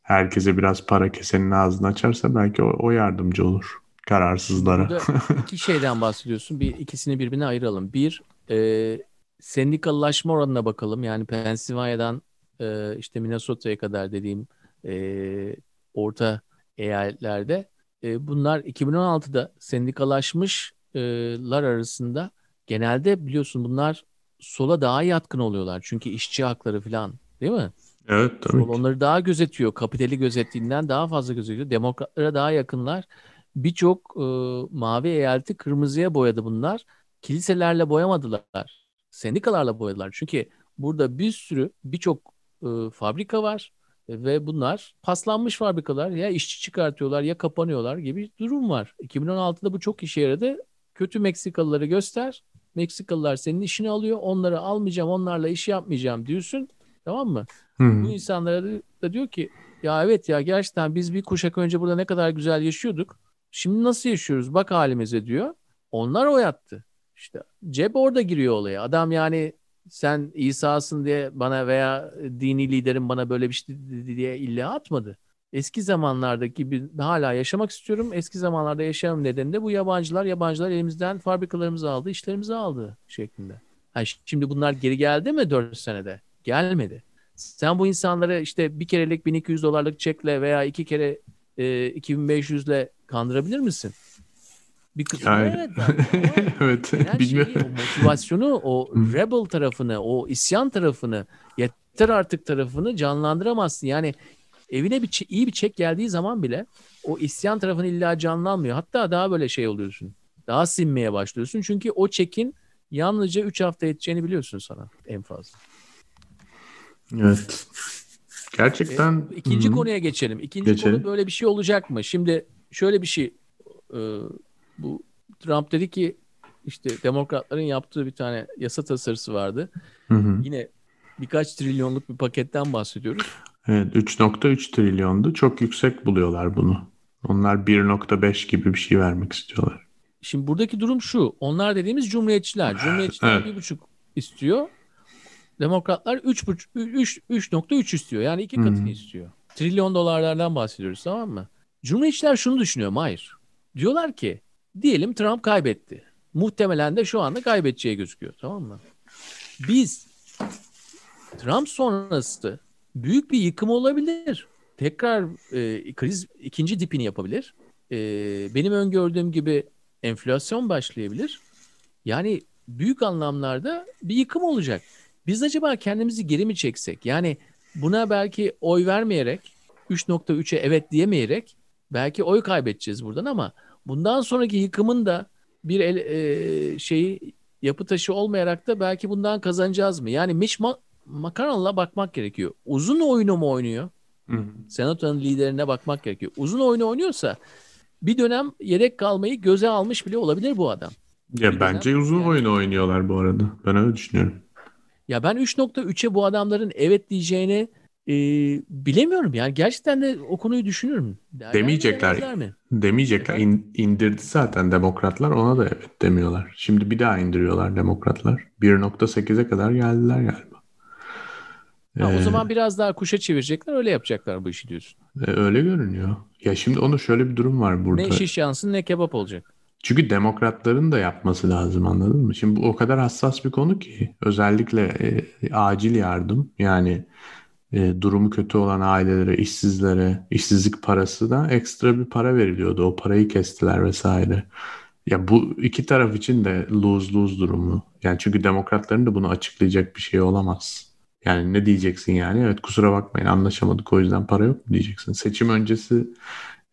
Herkese biraz para kesenin ağzını açarsa belki o, o yardımcı olur kararsızlara. Burada iki şeyden bahsediyorsun. Bir ikisini birbirine ayıralım. Bir e, sendikalılaşma oranına bakalım. Yani Pennsylvania'dan e, işte Minnesota'ya kadar dediğim e, orta eyaletlerde e, bunlar 2016'da sendikalaşmışlar arasında genelde biliyorsun bunlar sola daha yatkın oluyorlar. Çünkü işçi hakları falan değil mi? Evet tabii. Sol onları daha gözetiyor. Kapitali gözettiğinden daha fazla gözetiyor. Demokratlara daha yakınlar. Birçok e, mavi eyaleti kırmızıya boyadı bunlar. Kiliselerle boyamadılar. Sendikalarla boyadılar. Çünkü burada bir sürü birçok e, fabrika var ve bunlar paslanmış fabrikalar ya işçi çıkartıyorlar ya kapanıyorlar gibi durum var. 2016'da bu çok işe yaradı. Kötü Meksikalıları göster. Meksikalılar senin işini alıyor. Onları almayacağım, onlarla iş yapmayacağım diyorsun. Tamam mı? Hmm. Bu insanlara da diyor ki ya evet ya gerçekten biz bir kuşak önce burada ne kadar güzel yaşıyorduk. Şimdi nasıl yaşıyoruz? Bak halimize diyor. Onlar o yattı. İşte cep orada giriyor olaya. Adam yani sen İsa'sın diye bana veya dini liderin bana böyle bir şey diye illa atmadı. Eski zamanlardaki gibi hala yaşamak istiyorum. Eski zamanlarda yaşamam nedeni de bu yabancılar yabancılar elimizden fabrikalarımızı aldı, işlerimizi aldı şeklinde. Ha, şimdi bunlar geri geldi mi 4 senede? Gelmedi. Sen bu insanları işte bir kerelik 1200 dolarlık çekle veya iki kere e, 2500 ile kandırabilir misin? Bir kısmı yani, evet. evet. Bilmiyorum. Şeyi, o motivasyonu, o rebel tarafını, o isyan tarafını, yeter artık tarafını canlandıramazsın. Yani evine bir iyi bir çek geldiği zaman bile o isyan tarafını illa canlanmıyor. Hatta daha böyle şey oluyorsun. Daha sinmeye başlıyorsun. Çünkü o çekin yalnızca 3 hafta yeteceğini biliyorsun sana en fazla. Evet. Gerçekten. E, ikinci Hı-hı. konuya geçelim. İkinci geçelim. konu böyle bir şey olacak mı? Şimdi şöyle bir şey. E, bu Trump dedi ki işte demokratların yaptığı bir tane yasa tasarısı vardı. Hı hı. Yine birkaç trilyonluk bir paketten bahsediyoruz. Evet 3.3 trilyondu. Çok yüksek buluyorlar bunu. Onlar 1.5 gibi bir şey vermek istiyorlar. Şimdi buradaki durum şu. Onlar dediğimiz cumhuriyetçiler. Cumhuriyetçiler bir buçuk istiyor. Demokratlar 3.3 istiyor. Yani iki katını hmm. istiyor. Trilyon dolarlardan bahsediyoruz tamam mı? Cumhuriyetçiler şunu düşünüyor. Hayır. Diyorlar ki diyelim Trump kaybetti. Muhtemelen de şu anda kaybedeceği gözüküyor tamam mı? Biz Trump sonrası büyük bir yıkım olabilir. Tekrar e, kriz ikinci dipini yapabilir. E, benim öngördüğüm gibi enflasyon başlayabilir. Yani büyük anlamlarda bir yıkım olacak. Biz acaba kendimizi geri mi çeksek? Yani buna belki oy vermeyerek 3.3'e evet diyemeyerek belki oy kaybedeceğiz buradan ama bundan sonraki yıkımın da bir el, e, şeyi yapı taşı olmayarak da belki bundan kazanacağız mı? Yani Mitch McConnell'a bakmak gerekiyor. Uzun oyunu mu oynuyor? Hı. Senato'nun liderine bakmak gerekiyor. Uzun oyunu oynuyorsa bir dönem yedek kalmayı göze almış bile olabilir bu adam. Ya bir bence dönem, uzun yani. oyunu oynuyorlar bu arada. Ben öyle düşünüyorum. Ya ben 3.3'e bu adamların evet diyeceğini e, bilemiyorum. Yani gerçekten de o konuyu düşünüyorum. Derler Demeyecekler. Mi? Demeyecekler. İn, indirdi zaten demokratlar ona da evet demiyorlar. Şimdi bir daha indiriyorlar demokratlar. 1.8'e kadar geldiler galiba. Ha, ee, o zaman biraz daha kuşa çevirecekler öyle yapacaklar bu işi diyorsun. E, öyle görünüyor. Ya şimdi onu şöyle bir durum var burada. Ne şiş yansın ne kebap olacak. Çünkü demokratların da yapması lazım anladın mı? Şimdi bu o kadar hassas bir konu ki özellikle e, acil yardım yani e, durumu kötü olan ailelere, işsizlere, işsizlik parası da ekstra bir para veriliyordu. O parayı kestiler vesaire. Ya bu iki taraf için de lose lose durumu. Yani çünkü demokratların da bunu açıklayacak bir şey olamaz. Yani ne diyeceksin yani? Evet kusura bakmayın anlaşamadık o yüzden para yok mu diyeceksin. Seçim öncesi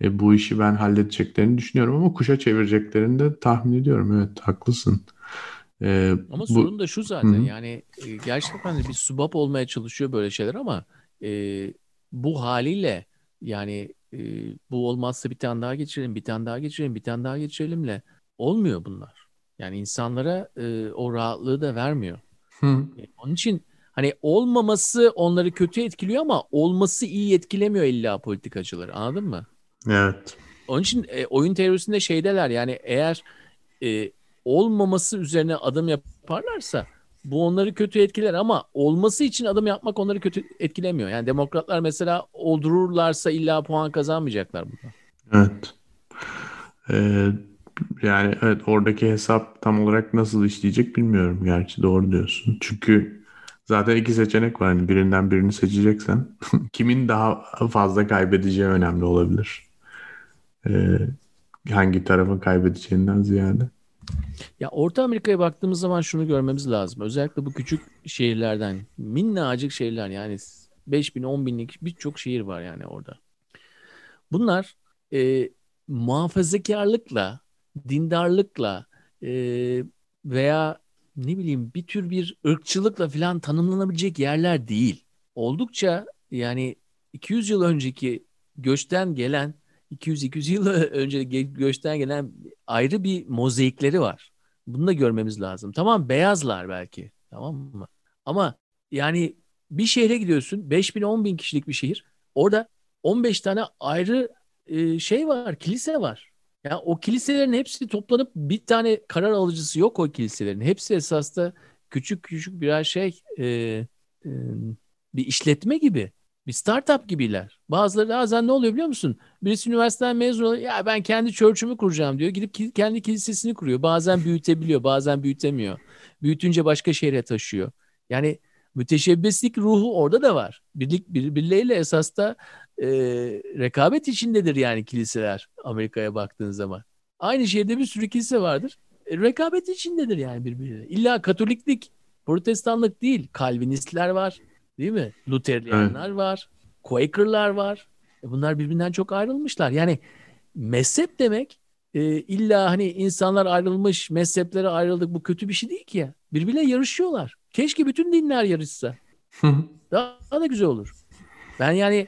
e, bu işi ben halledeceklerini düşünüyorum ama kuşa çevireceklerini de tahmin ediyorum. Evet haklısın. Ee, ama bu... sorun da şu zaten Hı. yani e, gerçekten bir subap olmaya çalışıyor böyle şeyler ama e, bu haliyle yani e, bu olmazsa bir tane daha geçirelim, bir tane daha geçirelim, bir tane daha geçirelimle olmuyor bunlar. Yani insanlara e, o rahatlığı da vermiyor. Hı. E, onun için hani olmaması onları kötü etkiliyor ama olması iyi etkilemiyor illa politikacıları. Anladın mı? Evet. Onun için e, oyun teorisinde şeydeler yani eğer e, olmaması üzerine adım yaparlarsa bu onları kötü etkiler ama olması için adım yapmak onları kötü etkilemiyor. Yani demokratlar mesela oldururlarsa illa puan kazanmayacaklar burada. Evet. Ee, yani evet oradaki hesap tam olarak nasıl işleyecek bilmiyorum. Gerçi doğru diyorsun. Çünkü zaten iki seçenek var. Yani birinden birini seçeceksen kimin daha fazla kaybedeceği önemli olabilir. Ee, hangi tarafın kaybedeceğinden ziyade. Ya Orta Amerika'ya baktığımız zaman şunu görmemiz lazım. Özellikle bu küçük şehirlerden, minnacık şehirler yani 5 bin, 10 binlik birçok şehir var yani orada. Bunlar e, muhafazakarlıkla, dindarlıkla e, veya ne bileyim bir tür bir ırkçılıkla falan tanımlanabilecek yerler değil. Oldukça yani 200 yıl önceki göçten gelen 200-200 yıl önce göçten gelen ayrı bir mozaikleri var. Bunu da görmemiz lazım. Tamam beyazlar belki. Tamam mı? Ama yani bir şehre gidiyorsun. 5 bin 10 bin kişilik bir şehir. Orada 15 tane ayrı e, şey var. Kilise var. Ya yani o kiliselerin hepsi toplanıp bir tane karar alıcısı yok o kiliselerin. Hepsi esasında küçük küçük birer şey e, e, bir işletme gibi. Bir startup gibiler. Bazıları bazen ne oluyor biliyor musun? Birisi üniversiteden mezun oluyor. Ya ben kendi church'ümü kuracağım diyor. Gidip kendi kilisesini kuruyor. Bazen büyütebiliyor, bazen büyütemiyor. Büyütünce başka şehre taşıyor. Yani müteşebbislik ruhu orada da var. Birlik birbirleriyle esas da e, rekabet içindedir yani kiliseler Amerika'ya baktığın zaman. Aynı şehirde bir sürü kilise vardır. E, rekabet içindedir yani birbirleriyle. İlla Katoliklik, Protestanlık değil. Kalvinistler var. Değil mi? Luteryanlar evet. var. Quaker'lar var. E bunlar birbirinden çok ayrılmışlar. Yani mezhep demek e, illa hani insanlar ayrılmış, mezheplere ayrıldık bu kötü bir şey değil ki ya. Birbirine yarışıyorlar. Keşke bütün dinler yarışsa. daha, daha da güzel olur. Ben yani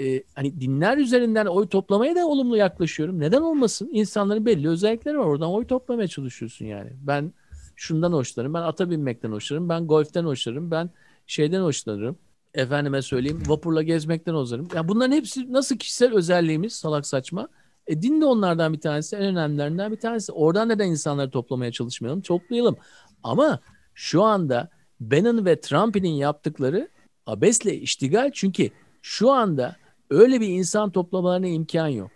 e, hani dinler üzerinden oy toplamaya da olumlu yaklaşıyorum. Neden olmasın? İnsanların belli özellikleri var. Oradan oy toplamaya çalışıyorsun yani. Ben şundan hoşlanırım. Ben ata binmekten hoşlanırım. Ben golften hoşlanırım. Ben şeyden hoşlanırım. Efendime söyleyeyim vapurla gezmekten hoşlanırım. Ya bunların hepsi nasıl kişisel özelliğimiz salak saçma. E, din de onlardan bir tanesi, en önemlilerinden bir tanesi. Oradan neden insanları toplamaya çalışmayalım? Toplayalım. Ama şu anda Bannon ve Trump'in yaptıkları abesle iştigal çünkü şu anda öyle bir insan toplamalarına imkan yok.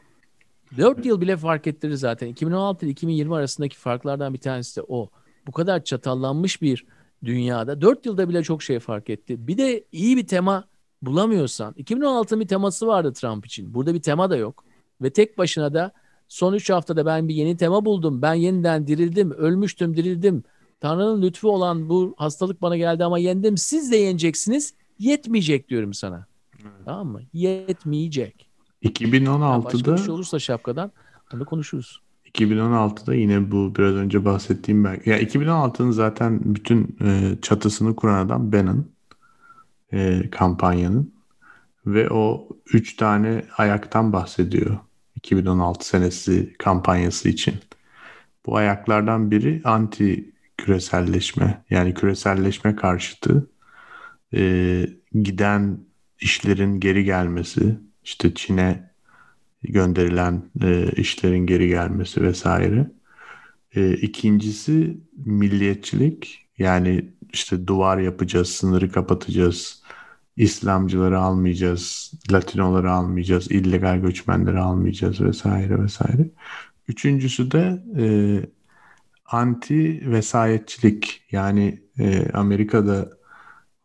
4 yıl bile fark ettirir zaten. 2016 ile 2020 arasındaki farklardan bir tanesi de o. Bu kadar çatallanmış bir dünyada. 4 yılda bile çok şey fark etti. Bir de iyi bir tema bulamıyorsan. 2016'ın bir teması vardı Trump için. Burada bir tema da yok. Ve tek başına da son 3 haftada ben bir yeni tema buldum. Ben yeniden dirildim, ölmüştüm, dirildim. Tanrı'nın lütfu olan bu hastalık bana geldi ama yendim. Siz de yeneceksiniz. Yetmeyecek diyorum sana. Evet. Tamam mı? Yetmeyecek. 2016'da başka bir şey olursa şapkadan onu konuşuruz. 2016'da yine bu biraz önce bahsettiğim ben. Ya 2016'nın zaten bütün e, çatısını kuran adam Bannon e, kampanyanın ve o üç tane ayaktan bahsediyor 2016 senesi kampanyası için. Bu ayaklardan biri anti küreselleşme yani küreselleşme karşıtı e, giden işlerin geri gelmesi işte Çin'e gönderilen e, işlerin geri gelmesi vesaire. E, ikincisi milliyetçilik yani işte duvar yapacağız, sınırı kapatacağız, İslamcıları almayacağız, Latinoları almayacağız, illegal göçmenleri almayacağız vesaire vesaire. Üçüncüsü de e, anti vesayetçilik yani e, Amerika'da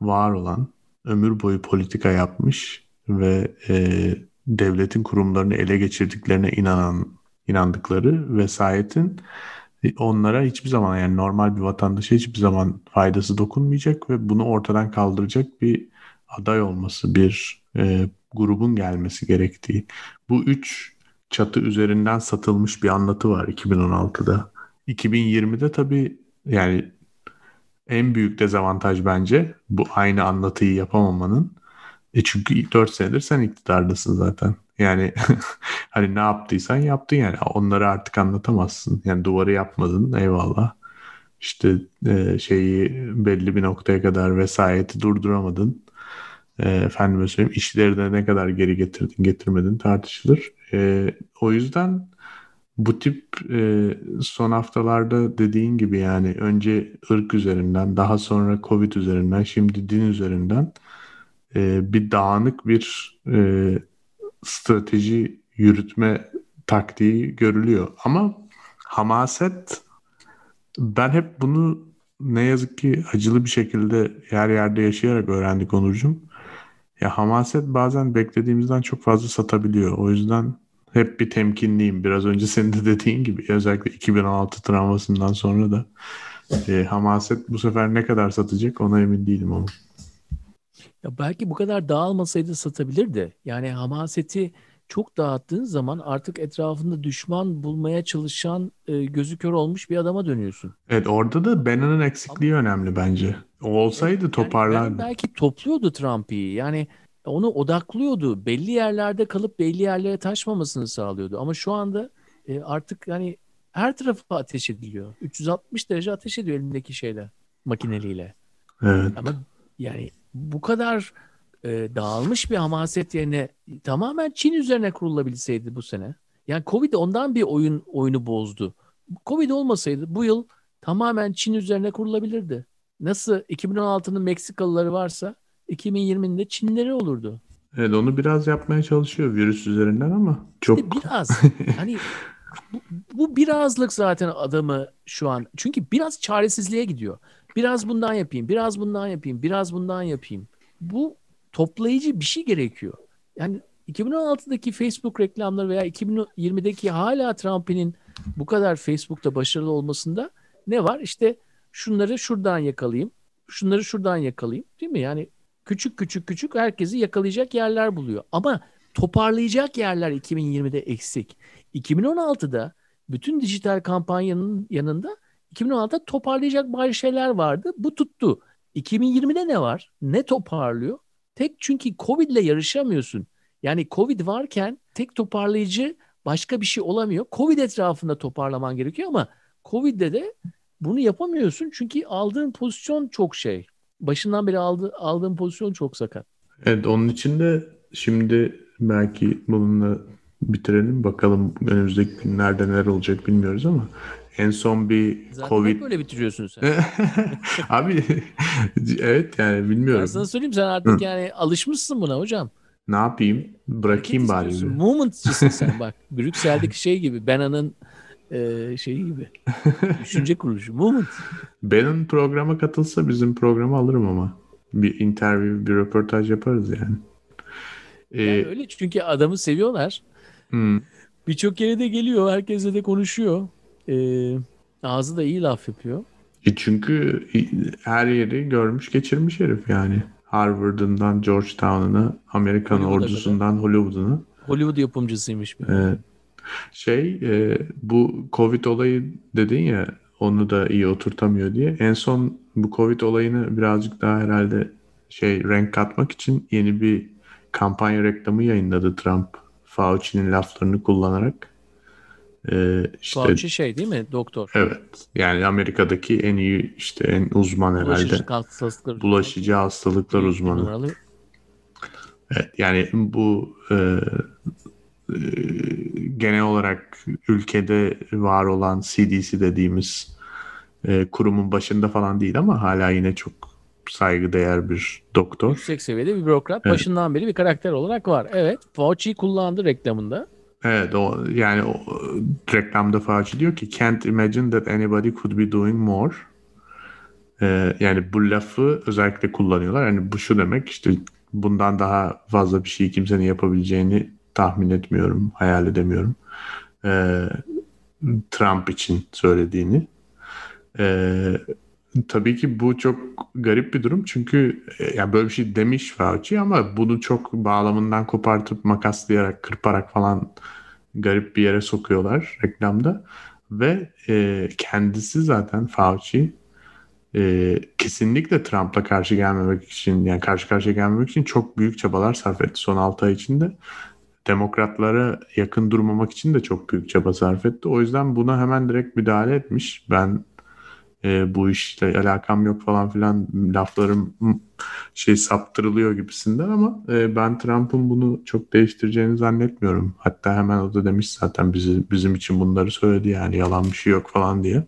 var olan ömür boyu politika yapmış ve e, devletin kurumlarını ele geçirdiklerine inanan inandıkları vesayetin onlara hiçbir zaman yani normal bir vatandaşa hiçbir zaman faydası dokunmayacak ve bunu ortadan kaldıracak bir aday olması, bir e, grubun gelmesi gerektiği. Bu üç çatı üzerinden satılmış bir anlatı var 2016'da. 2020'de tabii yani en büyük dezavantaj bence bu aynı anlatıyı yapamamanın. E çünkü 4 senedir sen iktidardasın zaten. Yani hani ne yaptıysan yaptın yani. Onları artık anlatamazsın. Yani duvarı yapmadın eyvallah. İşte e, şeyi belli bir noktaya kadar vesayeti durduramadın. E, efendime söyleyeyim işleri de ne kadar geri getirdin getirmedin tartışılır. E, o yüzden bu tip e, son haftalarda dediğin gibi yani önce ırk üzerinden daha sonra Covid üzerinden şimdi din üzerinden e, bir dağınık bir e, strateji yürütme taktiği görülüyor. Ama hamaset ben hep bunu ne yazık ki acılı bir şekilde her yerde yaşayarak öğrendik Onurcuğum. Ya hamaset bazen beklediğimizden çok fazla satabiliyor. O yüzden hep bir temkinliyim. Biraz önce senin de dediğin gibi özellikle 2016 travmasından sonra da e, hamaset bu sefer ne kadar satacak ona emin değilim ama. Ya belki bu kadar dağılmasaydı satabilirdi. Yani hamaseti çok dağıttığın zaman artık etrafında düşman bulmaya çalışan e, gözü kör olmuş bir adama dönüyorsun. Evet orada da Bannon'ın eksikliği Ama, önemli bence. O olsaydı evet, toparlardı. Yani belki topluyordu Trump'ı. Yani onu odaklıyordu. Belli yerlerde kalıp belli yerlere taşmamasını sağlıyordu. Ama şu anda e, artık hani her tarafa ateş ediliyor. 360 derece ateş ediyor elindeki şeyle, makineliyle. Evet. Ama yani bu kadar e, dağılmış bir hamaset yerine tamamen Çin üzerine kurulabilseydi bu sene. Yani Covid ondan bir oyun oyunu bozdu. Covid olmasaydı bu yıl tamamen Çin üzerine kurulabilirdi. Nasıl 2016'nın Meksikalıları varsa 2020'nin de Çinleri olurdu. Evet onu biraz yapmaya çalışıyor virüs üzerinden ama çok biraz hani bu, bu birazlık zaten adamı şu an çünkü biraz çaresizliğe gidiyor. Biraz bundan yapayım, biraz bundan yapayım, biraz bundan yapayım. Bu toplayıcı bir şey gerekiyor. Yani 2016'daki Facebook reklamları veya 2020'deki hala Trump'in bu kadar Facebook'ta başarılı olmasında ne var? İşte şunları şuradan yakalayayım, şunları şuradan yakalayayım değil mi? Yani küçük küçük küçük herkesi yakalayacak yerler buluyor. Ama toparlayacak yerler 2020'de eksik. 2016'da bütün dijital kampanyanın yanında 2016'da toparlayacak bazı şeyler vardı. Bu tuttu. 2020'de ne var? Ne toparlıyor? Tek çünkü Covid ile yarışamıyorsun. Yani Covid varken tek toparlayıcı başka bir şey olamıyor. Covid etrafında toparlaman gerekiyor ama Covid'de de bunu yapamıyorsun çünkü aldığın pozisyon çok şey. Başından beri aldı, aldığın pozisyon çok sakat. Evet onun için de şimdi belki bununla bitirelim. Bakalım önümüzdeki günlerde neler olacak bilmiyoruz ama en son bir Zaten Covid... böyle bitiriyorsun sen. Abi evet yani bilmiyorum. Ben sana söyleyeyim sen artık Hı. yani alışmışsın buna hocam. Ne yapayım? Bırakayım bari. Movement'çısın sen bak. Brüksel'deki şey gibi. Bena'nın e, şeyi gibi. Düşünce kuruluşu. Movement. Benin programa katılsa bizim programa alırım ama. Bir interview, bir röportaj yaparız yani. Ee, yani öyle çünkü adamı seviyorlar. Hmm. Birçok yere de geliyor. Herkesle de konuşuyor. Ee, ağzı da iyi laf yapıyor. E çünkü her yeri görmüş geçirmiş herif yani. Harvard'ından Georgetown'ına, Amerikan Hollywood'a ordusundan Hollywood'una. Hollywood yapımcısıymış. bir. Evet. Şey e, bu Covid olayı dedin ya onu da iyi oturtamıyor diye. En son bu Covid olayını birazcık daha herhalde şey renk katmak için yeni bir kampanya reklamı yayınladı Trump. Fauci'nin laflarını kullanarak. E, işte Fauci şey değil mi? Doktor. evet yani Amerika'daki en iyi işte en uzman herhalde. Bulaşıcı hastalıkları. Bulaşıcı hastalıklar uzmanı. numaralı Evet, yani bu e, e, genel olarak ülkede var olan CDC dediğimiz e, kurumun başında falan değil ama hala yine çok saygıdeğer bir doktor. yüksek seviyede bir bürokrat. Evet. Başından beri bir karakter olarak var. Evet. Fauci'yi kullandı reklamında. Evet o yani o reklamda Fauci diyor ki can't imagine that anybody could be doing more. Ee, yani bu lafı özellikle kullanıyorlar. Yani bu şu demek işte bundan daha fazla bir şey kimsenin yapabileceğini tahmin etmiyorum, hayal edemiyorum. Ee, Trump için söylediğini. Ee, tabii ki bu çok garip bir durum çünkü e, yani böyle bir şey demiş Fauci ama bunu çok bağlamından kopartıp makaslayarak, kırparak falan garip bir yere sokuyorlar reklamda ve e, kendisi zaten Fauci e, kesinlikle Trump'la karşı gelmemek için yani karşı karşıya gelmemek için çok büyük çabalar sarf etti son 6 ay içinde. Demokratlara yakın durmamak için de çok büyük çaba sarf etti. O yüzden buna hemen direkt müdahale etmiş. Ben e, bu işle alakam yok falan filan laflarım hmm, şey saptırılıyor gibisinden ama e, ben Trump'ın bunu çok değiştireceğini zannetmiyorum. Hatta hemen o da demiş zaten bizi, bizim için bunları söyledi yani yalan bir şey yok falan diye.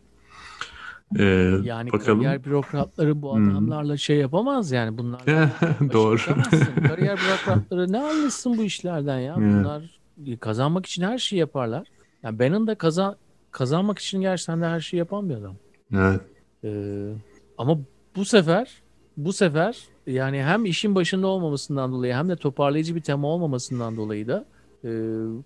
E, Yani bakalım. kariyer bürokratları bu Hmm. adamlarla şey yapamaz yani. Bunlar Doğru. Kariyer bürokratları ne anlasın bu işlerden ya? Bunlar kazanmak için her şeyi yaparlar. Yani Bannon da kazan kazanmak için gerçekten de her şeyi yapan bir adam. Evet. Ee, ama bu sefer bu sefer yani hem işin başında olmamasından dolayı hem de toparlayıcı bir tema olmamasından dolayı da e,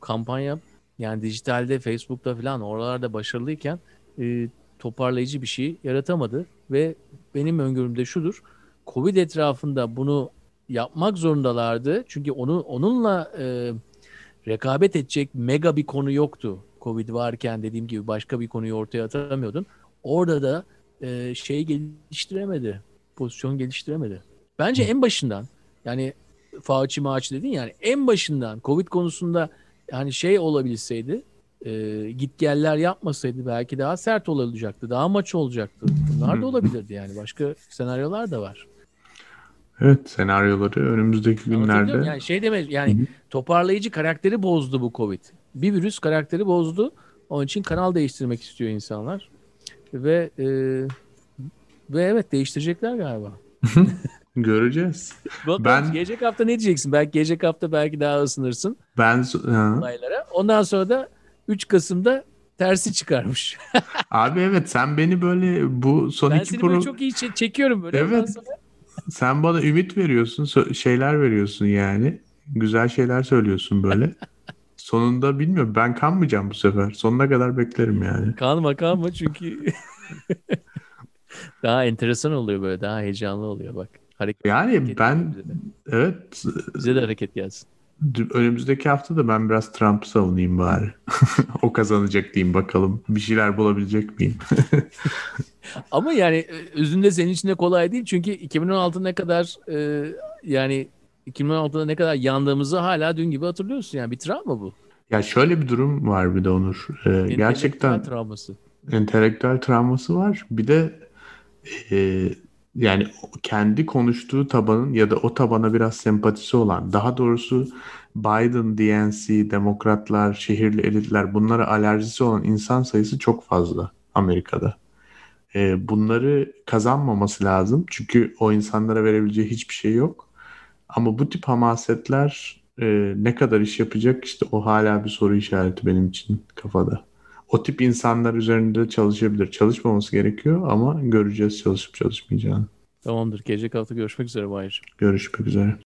kampanya yani dijitalde Facebook'ta falan oralarda başarılıyken e, toparlayıcı bir şey yaratamadı ve benim öngörüm de şudur. Covid etrafında bunu yapmak zorundalardı. Çünkü onu onunla e, rekabet edecek mega bir konu yoktu. Covid varken dediğim gibi başka bir konuyu ortaya atamıyordun. Orada da e, şey geliştiremedi. Pozisyon geliştiremedi. Bence en başından yani Fauci Maaçi dedin yani en başından Covid konusunda yani şey olabilseydi e, git geller yapmasaydı belki daha sert olacaktı. Daha maç olacaktı. Bunlar da olabilirdi yani. Başka senaryolar da var. Evet senaryoları önümüzdeki günlerde Yani şey deme yani toparlayıcı karakteri bozdu bu Covid. Bir virüs karakteri bozdu. Onun için kanal değiştirmek istiyor insanlar. Ve e, ve evet değiştirecekler galiba. göreceğiz. Bakalım Ben- gelecek hafta ne diyeceksin? Belki gelecek hafta belki daha ısınırsın Ben olaylara. Ondan sonra da 3 Kasım'da tersi çıkarmış. abi evet sen beni böyle bu son ben iki seni pro böyle çok iyi çe- çekiyorum böyle. Evet. Sonra- sen bana ümit veriyorsun, şeyler veriyorsun yani. Güzel şeyler söylüyorsun böyle. Sonunda bilmiyorum ben kanmayacağım bu sefer. Sonuna kadar beklerim yani. Kalma kalma çünkü daha enteresan oluyor böyle. Daha heyecanlı oluyor bak. Hareket, Yani hareket ben bize evet Bize de hareket gelsin. önümüzdeki hafta da ben biraz Trump'ı savunayım bari. o kazanacak diyeyim bakalım. Bir şeyler bulabilecek miyim? Ama yani e, özünde senin için de kolay değil. Çünkü 2016 ne kadar e, yani 2016'da ne kadar yandığımızı hala dün gibi hatırlıyorsun. Yani bir travma bu. ya şöyle bir durum var bir de Onur. Ee, Entelektüel gerçekten travması. entelektüel travması var. Bir de e, yani kendi konuştuğu tabanın ya da o tabana biraz sempatisi olan, daha doğrusu Biden, DNC, demokratlar, şehirli elitler bunlara alerjisi olan insan sayısı çok fazla Amerika'da. E, bunları kazanmaması lazım. Çünkü o insanlara verebileceği hiçbir şey yok. Ama bu tip hamasetler e, ne kadar iş yapacak işte o hala bir soru işareti benim için kafada o tip insanlar üzerinde çalışabilir. Çalışmaması gerekiyor ama göreceğiz çalışıp çalışmayacağını. Tamamdır. Gelecek hafta görüşmek üzere Bayır. Görüşmek üzere.